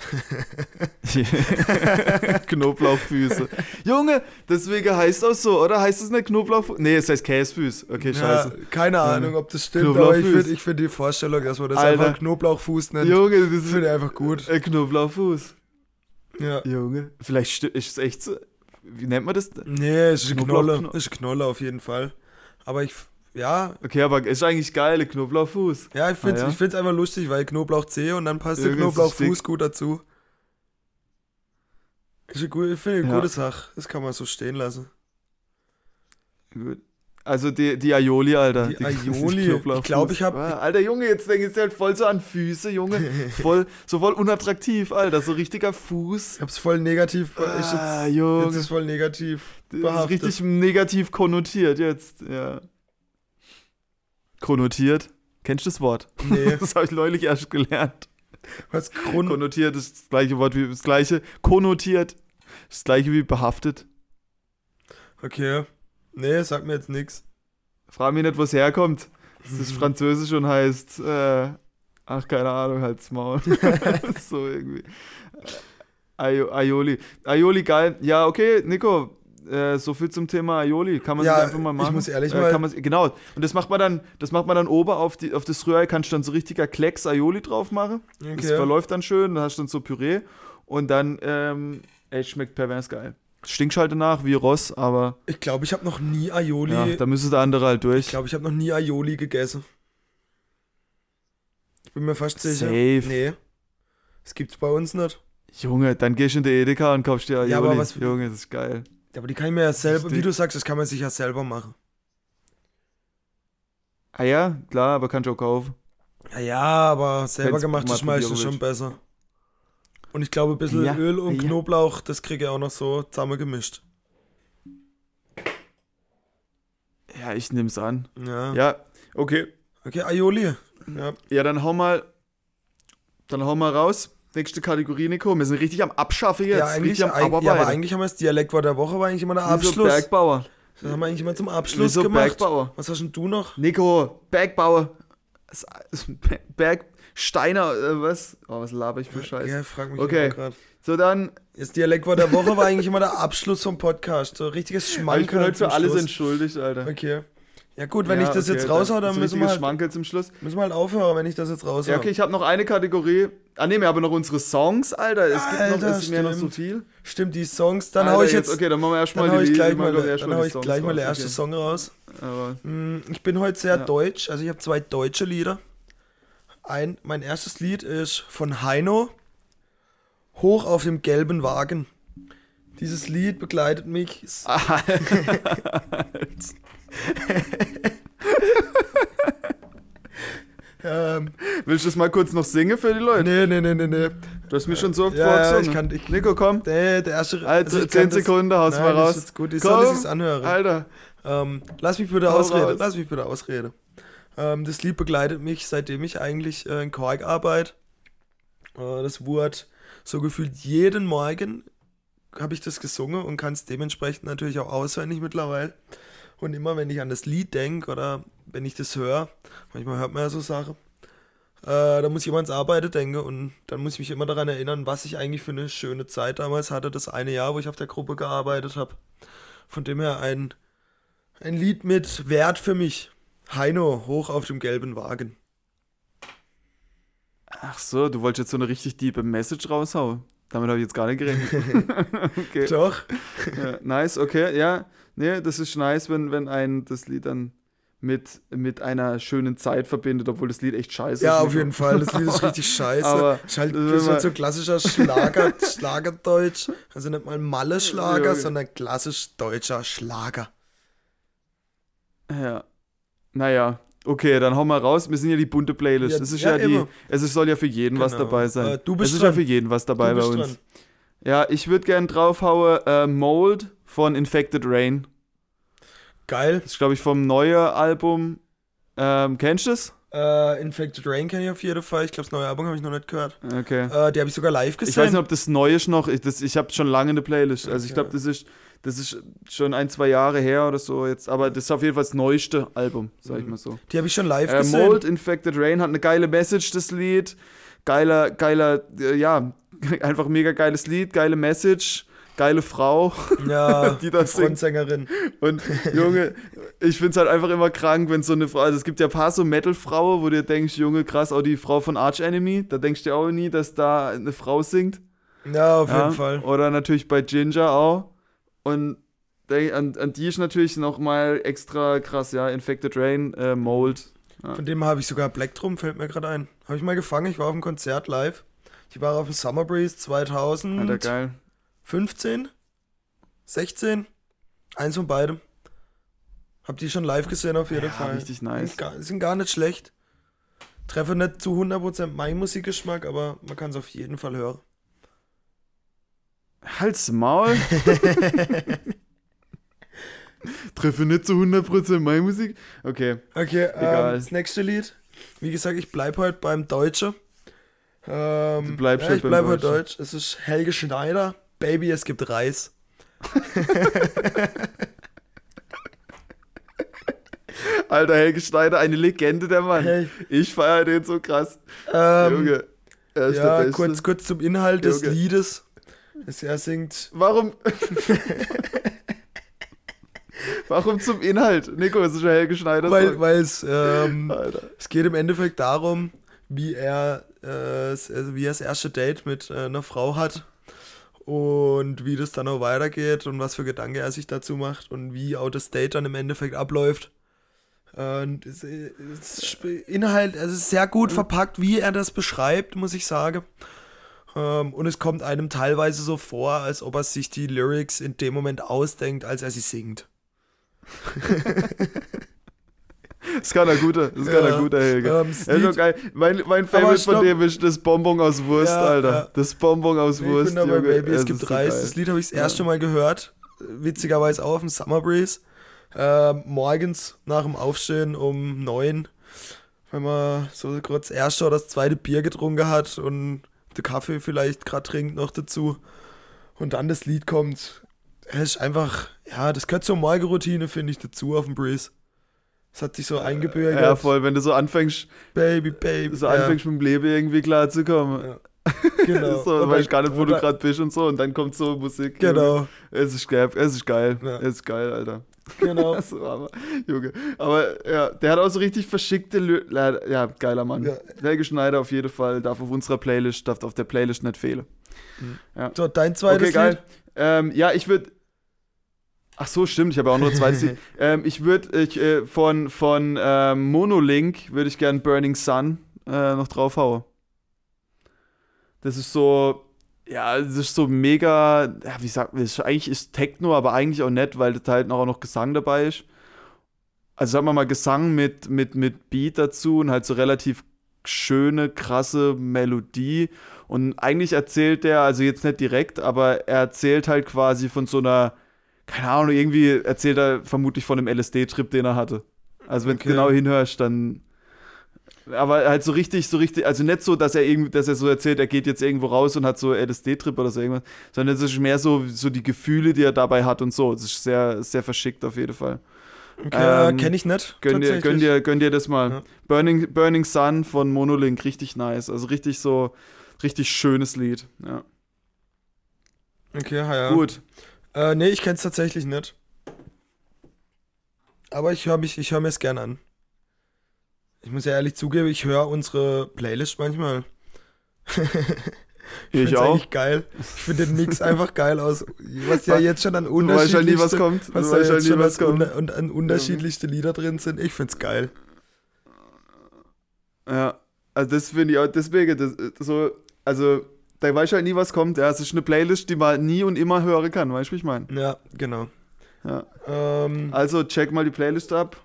*laughs* Knoblauchfüße. Junge, deswegen heißt das so, oder? Heißt es nicht Knoblauchfüße? Nee, es heißt Käsefüß. Okay, Ja, scheiße. keine Ja. Ahnung, ob das stimmt, aber ich Knoblauchfuß. finde ich find die Vorstellung, dass man das Alter. einfach Knoblauchfuß nennt, Junge, das finde ich einfach gut. Knoblauchfuß. Ja. Junge, vielleicht ist es echt so. Wie nennt man das? Nee, es ist eine Knolle. Kno- Es ist eine Knolle auf jeden Fall. Aber ich, ja, Okay, aber ist eigentlich geil, Knoblauchfuß. ja, ich finde es Ah, ja? ich find's einfach lustig, weil Knoblauchzehe und dann passt der Irgendwie ist es Knoblauchfuß gut dazu. Ist eine gute, ich finde eine Ja. gute Sache. Das kann man so stehen lassen. Gut. Also die, die Aioli, Alter. Die *laughs* Aioli. Knoblauchfuß. Ich glaub, ich hab- Ah, Alter, Junge, jetzt denke ich halt voll so an Füße, Junge. *laughs* Voll, so voll unattraktiv, Alter. So richtiger Fuß. Ich hab's voll negativ. ist Ah, jetzt, Junge. jetzt ist voll negativ. Das ist behaftet. richtig negativ konnotiert jetzt, ja. Konnotiert? Kennst du das Wort? Nee, *laughs* Das habe ich neulich erst gelernt. was Grund. Konnotiert ist das gleiche Wort wie das gleiche. Konnotiert. Das gleiche wie behaftet. Okay. Nee, sag mir jetzt nix. Frag mich nicht, wo es herkommt. Das ist *laughs* Französisch und heißt, äh, ach, keine Ahnung, halt's Maul. *laughs* so irgendwie. Aio- Aioli. Aioli, geil. Ja, okay, Nico, äh, so viel zum Thema Aioli. Kann man Ja, sich einfach mal ich machen. muss ehrlich äh, mal- man, genau. Und das macht man dann, das macht man dann oben auf, die, auf das Rührei, kannst du dann so richtiger Klecks Aioli drauf machen. Das Okay. verläuft dann schön, dann hast du dann so Püree. Und dann, ähm, ey, schmeckt pervers geil. Stinkt halt danach wie Ross, aber Ich glaube, ich habe noch nie Aioli. ja, da müsste der andere halt durch. ich glaube, ich habe noch nie Aioli gegessen. Ich bin mir fast sicher. Safe. Nee. Das gibt's bei uns nicht. Junge, dann gehst du in die Edeka und kaufst dir Aioli. Ja, aber was- Junge, das ist geil. Aber die kann ich mir ja selber, wie du sagst, das kann man sich ja selber machen. Ah ja, klar, aber kannst du auch kaufen. Ja, ja, aber selber Wenn's gemacht ist meistens schon besser. Und ich glaube, ein bisschen Ja, Öl und ja. Knoblauch, das kriege ich auch noch so zusammen gemischt. Ja, ich nehm's an. Ja. Ja, okay. Okay, Aioli. Ja. Ja, dann hau mal, dann hau mal raus. Nächste Kategorie, Nico. Wir sind richtig am Abschaffen jetzt. Ja, eigentlich, richtig am eig- ja, aber Abarbeiten. eigentlich haben wir das Dialektwort der Woche, war eigentlich immer der Abschluss. Bergbauer. das haben wir eigentlich immer zum Abschluss so gemacht. Bergbauer. Was hast denn du noch? Nico, Bergbauer. Es- es- Berg, Steiner, äh, was? Oh, was laber ich für Scheiße? Ja, frag mich Okay. grad. So, dann, Das Dialektwort der Woche war eigentlich immer der Abschluss vom Podcast. So richtiges *laughs* ich bin Schmankerl heute für alles Schluss. entschuldigt, Alter. Okay. Ja gut, wenn Ja, ich das okay, jetzt raushau, dann müssen wir, halt, Schmankerl zum Schluss. müssen wir halt aufhören, wenn ich das jetzt raushau. Ja, okay, ich habe noch eine Kategorie. Ah, nee, wir haben noch unsere Songs, Alter. Es gibt Alter, noch, es mir noch so stimmt. viel. Stimmt, die Songs, dann Alter, hau ich jetzt, Okay, dann machen wir erstmal dann die ich gleich mal, dann mal hau die ich gleich mal der erste okay. Song raus. Aber, Mm, Ich bin heute sehr Ja. deutsch, also ich habe zwei deutsche Lieder. Ein, mein erstes Lied ist von Heino, Hoch auf dem gelben Wagen. Dieses Lied begleitet mich. s- ähm, Willst du das mal kurz noch singen für die Leute? nee, nee, nee, nee, nee. Du hast mir schon so oft Ja, ja, vorgesungen. ich kann- ich- Nico, komm. Der, der erste. Alter, ich 10 kann das- Sekunden, haust Nein, mal das raus. ist jetzt gut, ich Komm, soll es anhören. Alter. Ähm, lass mich bitte Hau ausreden. raus. Lass mich bitte ausreden. Ähm, das Lied begleitet mich, seitdem ich eigentlich äh, in Kork arbeite. Äh, das wurde so gefühlt jeden Morgen habe ich das gesungen und kann es dementsprechend natürlich auch auswendig mittlerweile. Und immer wenn ich an das Lied denke oder wenn ich das höre, manchmal hört man ja so Sachen, äh, da muss ich immer ans Arbeiten denken und dann muss ich mich immer daran erinnern, was ich eigentlich für eine schöne Zeit damals hatte, das eine Jahr, wo ich auf der Gruppe gearbeitet habe. Von dem her ein, ein Lied mit Wert für mich. Heino, hoch auf dem gelben Wagen. Ach so, du wolltest jetzt so eine richtig diepe Message raushauen. Damit habe ich jetzt gar nicht gerechnet. *laughs* okay. Doch. Ja, nice, okay, ja. Nee, das ist nice, wenn, wenn ein das Lied dann mit, mit einer schönen Zeit verbindet, obwohl das Lied echt scheiße Ja, ist. auf jeden Fall. Das Lied ist richtig *laughs* scheiße. Aber ist halt, das ist halt so klassischer Schlager, *laughs* Schlagerdeutsch. Also nicht mal Malle-Schlager, Ja, ja. sondern klassisch deutscher Schlager. Ja. Naja, okay, dann hau mal raus. Wir sind ja die bunte Playlist. Ja, es ist ja, ja, die. immer. Es ist, soll ja für jeden was Genau. dabei sein. Äh, du bist es ist dran. ja für jeden was dabei bei uns. dran. Ja, ich würde gern draufhauen äh, Mold von Infected Rain. Geil. Das ist, glaube ich, vom neuen Album. Ähm, kennst du das? Äh, Infected Rain kenne ich auf jeden Fall. Ich glaube, das neue Album habe ich noch nicht gehört. Okay. Äh, die habe ich sogar live gesehen. Ich weiß nicht, ob das neu ist noch. Ich, das- ich habe schon lange eine Playlist. Also ich Okay. glaube, das ist, das ist schon ein, zwei Jahre her oder so jetzt. Aber das ist auf jeden Fall das neueste Album, sag ich Mhm. mal so. die habe ich schon live Äh, gesehen. Mold Infected Rain hat eine geile Message, das Lied. Geiler, geiler, äh, ja, *laughs* einfach mega geiles Lied, geile Message, geile Frau. *laughs* Ja, die das singt. Frontsängerin. Und Junge, ich find's halt einfach immer krank, wenn so eine Frau, also es gibt ja ein paar so Metal-Frauen, wo du denkst, Junge, krass, auch die Frau von Arch Enemy, da denkst du auch nie, dass da eine Frau singt. Ja, auf ja? jeden Fall. Oder natürlich bei Ginger auch. Und an, an die ist natürlich nochmal extra krass, ja, Infected Rain, äh, Mold. Von dem habe ich sogar Black Drum, fällt mir gerade ein. Habe ich mal gefangen, ich war auf einem Konzert live. Die war auf dem Summer Breeze 2015, Alter, geil. 16, eins von beidem. Hab die schon live gesehen auf jeden Ja, Fall. richtig nice. Sind gar, sind gar nicht schlecht. Treffe nicht zu 100% meinen Musikgeschmack, aber man kann es auf jeden Fall hören. Halt's Maul. *laughs* Treffe nicht zu 100% meine Musik. Okay. Okay, Egal. ähm, das nächste Lied. Wie gesagt, ich bleibe heute beim Deutsche. Ähm, Du bleibst ja, heute ich beim bleibe heute Deutschen. Deutsch. Es ist Helge Schneider. Baby, es gibt Reis. *laughs* Alter, Helge Schneider, eine Legende, der Mann. Hey. Ich feiere den so krass. Ähm, Junge. Ja, kurz, kurz zum Inhalt des Junge. Liedes. Es- Er singt. Warum? *laughs* Warum zum Inhalt? Nico, es ist ein Helge Schneider. Weil, es, ähm, es geht im Endeffekt darum, wie er, äh, also wie er das erste Date mit äh, einer Frau hat und wie das dann auch weitergeht und was für Gedanken er sich dazu macht und wie auch das Date dann im Endeffekt abläuft. Und es, es Inhalt, also es ist sehr gut verpackt, wie er das beschreibt, muss ich sagen. Ähm, und es kommt einem teilweise so vor, als ob er sich die Lyrics in dem Moment ausdenkt, als er sie singt. *laughs* Das kann ein guter, das kann Ja, ein guter Helge. ähm, das Er ist geil. Mein, mein Favorite von dem ist das Bonbon aus Wurst, Ja, Alter. ja. Das Bonbon aus Ich Wurst. Junge. Baby, es Es gibt so Reis. geil. Das Lied habe ich das erste Mal gehört, witzigerweise auch auf dem Summer Breeze. Ähm, morgens nach dem Aufstehen um neun, wenn man so kurz das erste oder das zweite Bier getrunken hat und den Kaffee vielleicht gerade trinkt noch dazu und dann das Lied kommt. Es ist einfach, ja, das gehört zur Morgenroutine, finde ich, dazu auf dem Breeze. Es hat sich so eingebürgert. Ja, voll, wenn du so anfängst, Baby, Baby. so ja. anfängst mit dem Leben irgendwie klarzukommen. Ja. *laughs* Genau. so, Und weißt dann- gar nicht, wo du gerade bist und so, und dann kommt so Musik. Genau. Es ist geil, es ist geil. Ja. Es ist geil, Alter. Genau. Das ist Hammer, Junge. Aber ja, der hat auch so richtig verschickte. Lö ja, geiler Mann. Ja. Helge Schneider auf jeden Fall darf auf unserer Playlist, darf auf der Playlist nicht fehlen. So, dein zweites okay, geil. Ähm, ja, ich würde. Ach so, stimmt, ich habe ja auch noch ein zweites Lied. *laughs* Ähm, ich würde ich, äh, von, von ähm, Monolink würde ich gern Burning Sun äh, noch draufhauen. Das ist so, ja, das ist so mega, ja, wie sagt man, eigentlich ist Techno, aber eigentlich auch nett, weil da halt auch noch Gesang dabei ist. Also sagen wir mal Gesang mit, mit, mit Beat dazu und halt so relativ schöne, krasse Melodie. Und eigentlich erzählt der, also jetzt nicht direkt, aber er erzählt halt quasi von so einer, keine Ahnung, irgendwie erzählt er vermutlich von einem LSD-Trip, den er hatte. Also wenn Okay. du genau hinhörst, dann. Aber halt so richtig, so richtig, also nicht so, dass er irgendwie, dass er so erzählt, er geht jetzt irgendwo raus und hat so LSD-Trip oder so irgendwas, sondern es ist mehr so, so die Gefühle, die er dabei hat und so. Es ist sehr, sehr verschickt auf jeden Fall. Okay, Ähm, kenne ich nicht. Gönn dir, gönn, dir, gönn dir das mal. Ja. Burning, Burning Sun von Monolink, richtig nice. Also richtig so, richtig schönes Lied. Ja. Okay, ja. Gut. Äh, nee, ich kenn's tatsächlich nicht. Aber ich höre ich hör mir es gerne an. Ich muss ja ehrlich zugeben, ich höre unsere Playlist manchmal. *laughs* Ich find's auch. eigentlich geil. Ich finde den Mix einfach geil aus. Was ja jetzt schon an halt nie, was unterschiedlichste, kommt. Was halt jetzt nie, schon was kommt. und an unterschiedlichste Lieder drin sind. Ich find's geil. Ja. Also das finde ich auch, deswegen, das so, also da weiß ich halt nie, was kommt. Ja, es ist eine Playlist, die man nie und immer hören kann, weißt du, wie ich meine? Ja, genau. Ja. Ähm, Also check mal die Playlist ab.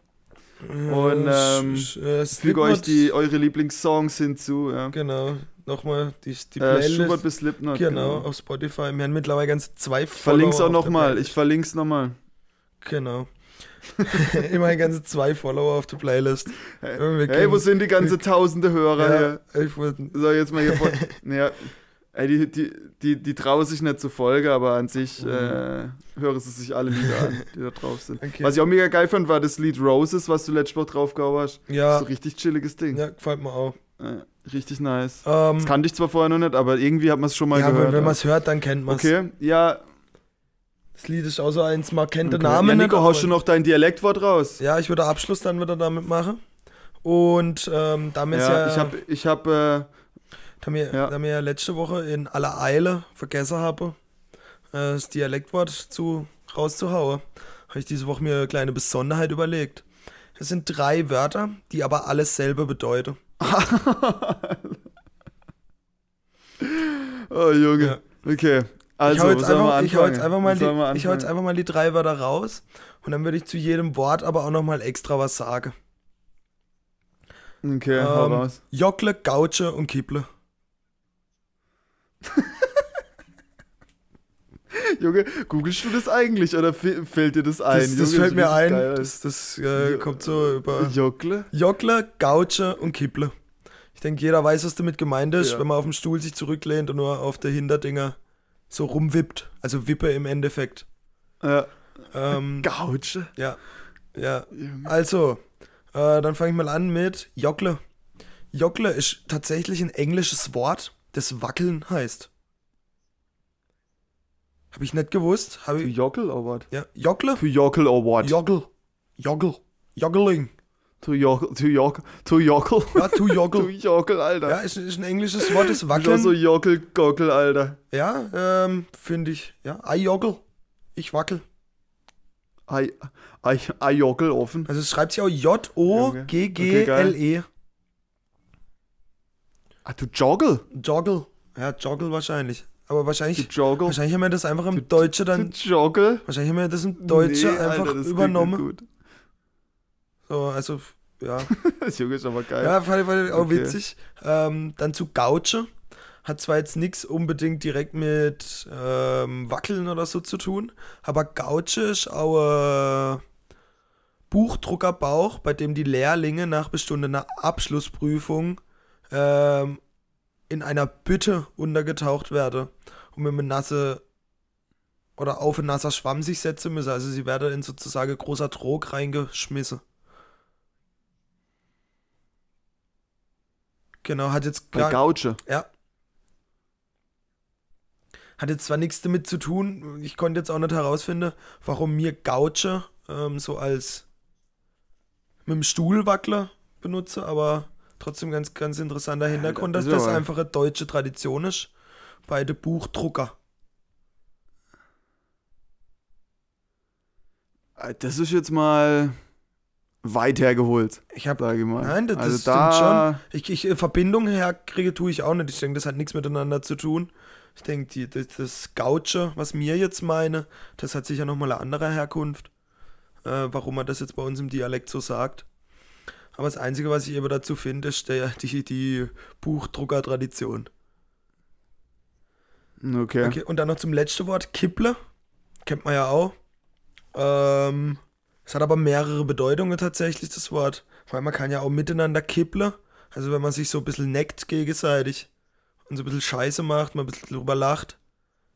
Und, äh, ähm, sch- äh, Füge euch die, eure Lieblingssongs hinzu. Ja. Genau, nochmal die, die äh, Playlist. Schubert bis Slipknot. genau, auf Spotify. Wir haben mittlerweile ganz zwei Ich verlink's Follower auch nochmal. Ich verlink's nochmal. Genau. *laughs* Immerhin ganze zwei Follower auf der Playlist. Hey, hey, wo sind die ganze tausende Hörer hier? Ja, ich wollte. So, jetzt mal hier vor. *laughs* naja, ey, die, die, die, die trauen sich nicht zur Folge, aber an sich äh, hören sie sich alle Lieder an, die da drauf sind. Mhm. Okay. Was ich auch mega geil fand, war das Lied Roses, was du letztes Mal draufgehauen hast. Ja, So richtig chilliges Ding. ja, gefällt mir auch. Äh, richtig nice. Ähm, Das kannte ich zwar vorher noch nicht, aber irgendwie hat man es schon mal ja, gehört. wenn, wenn man es hört, dann kennt man es. okay, ja. Das Lied ist auch so eins, man kennt den okay. Namen ja. Nico, haust du noch dein Dialektwort raus? Ja, ich würde Abschluss dann wieder damit machen. Und ähm, damit Ja, ja, ich habe, ich hab, äh, da mir, ja. da ja letzte Woche in aller Eile vergessen habe, äh, das Dialektwort zu, rauszuhauen, habe ich diese Woche mir eine kleine Besonderheit überlegt. Das sind drei Wörter, die aber alles selber bedeuten. *laughs* oh Junge. Ja. Okay. Also, ich hau jetzt, wir einfach, ich hau jetzt anfangen? einfach mal wir die, ich hau jetzt einfach mal die drei Wörter raus und dann würde ich zu jedem Wort aber auch nochmal extra was sagen. Okay, hau Ähm, raus. Jockle, Gauche und Kipple. *laughs* Junge, googelst du das eigentlich oder fällt dir das ein? Das, das Junge, fällt mir ein. geil. Das, das äh, kommt so über. Jockle? Jockle, Gauche und Kipple. Ich denke, jeder weiß, was damit gemeint ist, Ja. wenn man auf dem Stuhl sich zurücklehnt und nur auf der Hinterdinger so rumwippt. Also Wippe im Endeffekt. Ja. Ähm, *laughs* Gauche? ja, ja. Junge. Also, äh, dann fange ich mal an mit Jockle. Jockle ist tatsächlich ein englisches Wort, das wackeln heißt. Habe ich nicht gewusst. Hab To ich, Jockel what? ja, Jockle? To Jockel what? Joggle. Joggle. Joggling. To Jockel, to Jockel, to Jockel. Ja, to *laughs* To joggle. Jockel, Alter. Ja, ist, ist ein englisches Wort, das Wackeln. so Jockel, Gockel, Alter. Ja, ähm, finde ich. Ja, I joggle. Ich wackel. I, I, I Jockel offen. Also es schreibt sich auch Okay, J-O-G-G-L-E. Ah, to Joggle? Joggle. Ja, Joggle wahrscheinlich. Aber wahrscheinlich, Joggle? wahrscheinlich haben wir das einfach im Deutsche To dann. Joggle? Wahrscheinlich haben wir das im Deutsche Nee, Alter, einfach das klingt übernommen. So, also, ja. *laughs* Das Junge ist aber geil. Ja, fand ich, fand ich auch Okay. witzig. Ähm, dann zu Gauche. Hat zwar jetzt nichts unbedingt direkt mit ähm, Wackeln oder so zu tun, aber Gauche ist auch ein Buchdruckerbauch, bei dem die Lehrlinge nach bestundener Abschlussprüfung ähm, in einer Bütte untergetaucht werde und mit einem nasse oder auf ein nasser Schwamm sich setzen müsse. Also sie werde in sozusagen großer Trog reingeschmissen. Genau, hat jetzt gar. Gauche. Ja. Hat jetzt zwar nichts damit zu tun, ich konnte jetzt auch nicht herausfinden, warum mir Gauche ähm, so als mit dem Stuhlwackler benutze, aber trotzdem ganz, ganz interessanter Hintergrund, dass das einfach eine deutsche Tradition ist bei den Buchdrucker. Äh, Das ist jetzt mal weit hergeholt, Ich habe sage mal. Nein, das, also das da, stimmt schon. Ich, ich äh, Verbindung herkriege tue ich auch nicht. Ich denke, das hat nichts miteinander zu tun. Ich denke, das, das Gauche, was mir jetzt meine, das hat sicher nochmal eine andere Herkunft, äh, warum man das jetzt bei uns im Dialekt so sagt. Aber das Einzige, was ich eben dazu finde, ist der, die, die Buchdrucker-Tradition. Okay. Okay, und dann noch zum letzten Wort, Kipple. Kennt man ja auch. Ähm, es hat aber mehrere Bedeutungen tatsächlich, das Wort. Weil man kann ja auch miteinander kipple. Also wenn man sich so ein bisschen neckt gegenseitig und so ein bisschen Scheiße macht, man ein bisschen drüber lacht.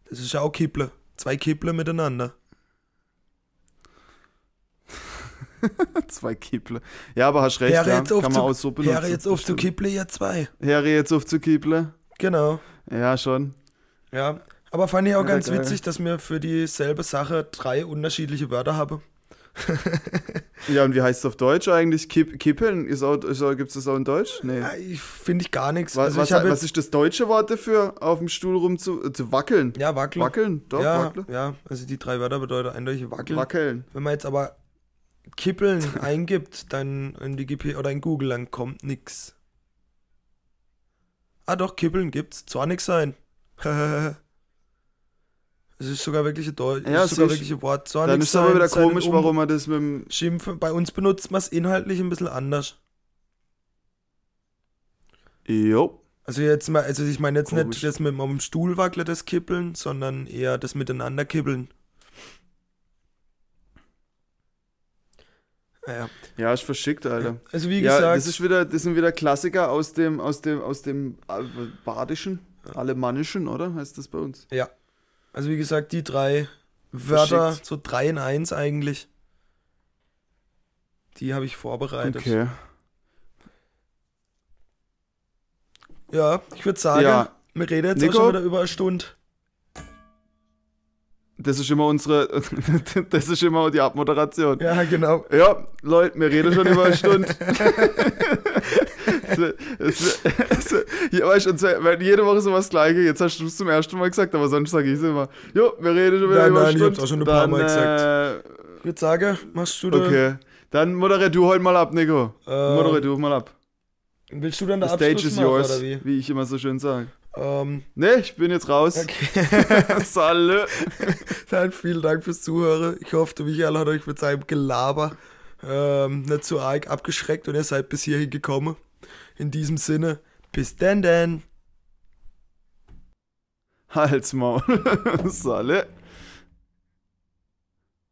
Das ist ja auch Kipple. Zwei Kipple miteinander. *laughs* Zwei Kipple. Ja, aber hast recht, Herre ja. jetzt kann zu, man auch so benutzen. Herre jetzt auf zu. Kipple, ja zwei. Herre jetzt auf zu Kipple. Genau. Ja, schon. Ja. Aber fand ich auch Ja, ganz geil. witzig, dass wir für dieselbe Sache drei unterschiedliche Wörter haben. *laughs* Ja, und wie heißt es auf Deutsch eigentlich? Kipp, kippeln? Ist auch, ist auch, gibt es das auch in Deutsch? Nee. Ja, ich finde ich gar nichts. Was, Also was, was ist das deutsche Wort dafür, auf dem Stuhl rum zu, äh, zu wackeln? Ja, wackeln. Wackeln? Doch, ja, wackeln. ja, also die drei Wörter bedeuten eindeutig wackeln. Wackeln. Wenn man jetzt aber kippeln *laughs* eingibt, dann in Wikipedia oder in Google, dann kommt nix. Ah doch, kippeln gibt's. Zwar nix sein. *laughs* Es ist sogar wirklich ein, Deu Ja, ist sogar wirklich ein Wort. Zwar Dann ist es aber wieder komisch, Um- warum man das mit dem. Schimpfen. Bei uns benutzt man es inhaltlich ein bisschen anders. Jo. Also jetzt mal, also ich meine jetzt Komisch. nicht das mit dem Stuhl wackeln, das Kippeln, sondern eher das Miteinander kippeln. Ja, ist verschickt, Alter. Also wie Ja, gesagt, das ist wieder, das sind wieder Klassiker aus dem, aus dem, aus dem äh, Badischen, Alemannischen, oder? Heißt das bei uns? Ja. Also wie gesagt, die drei Wörter, Verschickt. so drei in eins eigentlich. Die habe ich vorbereitet. Okay. Ja, ich würde sagen, Ja. wir reden jetzt Nico? schon wieder über eine Stunde. Das ist immer unsere, *laughs* das ist immer die Abmoderation. Ja, genau. Ja, Leute, wir reden schon über eine Stunde. *laughs* Es es es ja, weißt du, und weil jede Woche so was Gleiche. Jetzt hast du es zum ersten Mal gesagt, aber sonst sage ich es immer. Jo, wir reden schon wieder Nein, über eine nein, ich auch schon ein paar Mal gesagt. Ich würde sagen, machst du Äh, da, okay. Dann moderier du heute mal ab, Nico. Ähm, moderier du mal ab. willst du dann der stage Abschluss is machen, yours, oder wie? wie ich immer so schön sage. Ähm, Ne, ich bin jetzt raus. okay. *laughs* Salle. *laughs* Dann vielen Dank fürs Zuhören. Ich hoffe, Michael hat euch mit seinem Gelaber ähm, nicht so arg abgeschreckt und ihr seid bis hierhin gekommen. In diesem Sinne, bis denn denn. Halsmaul. *laughs* Salle.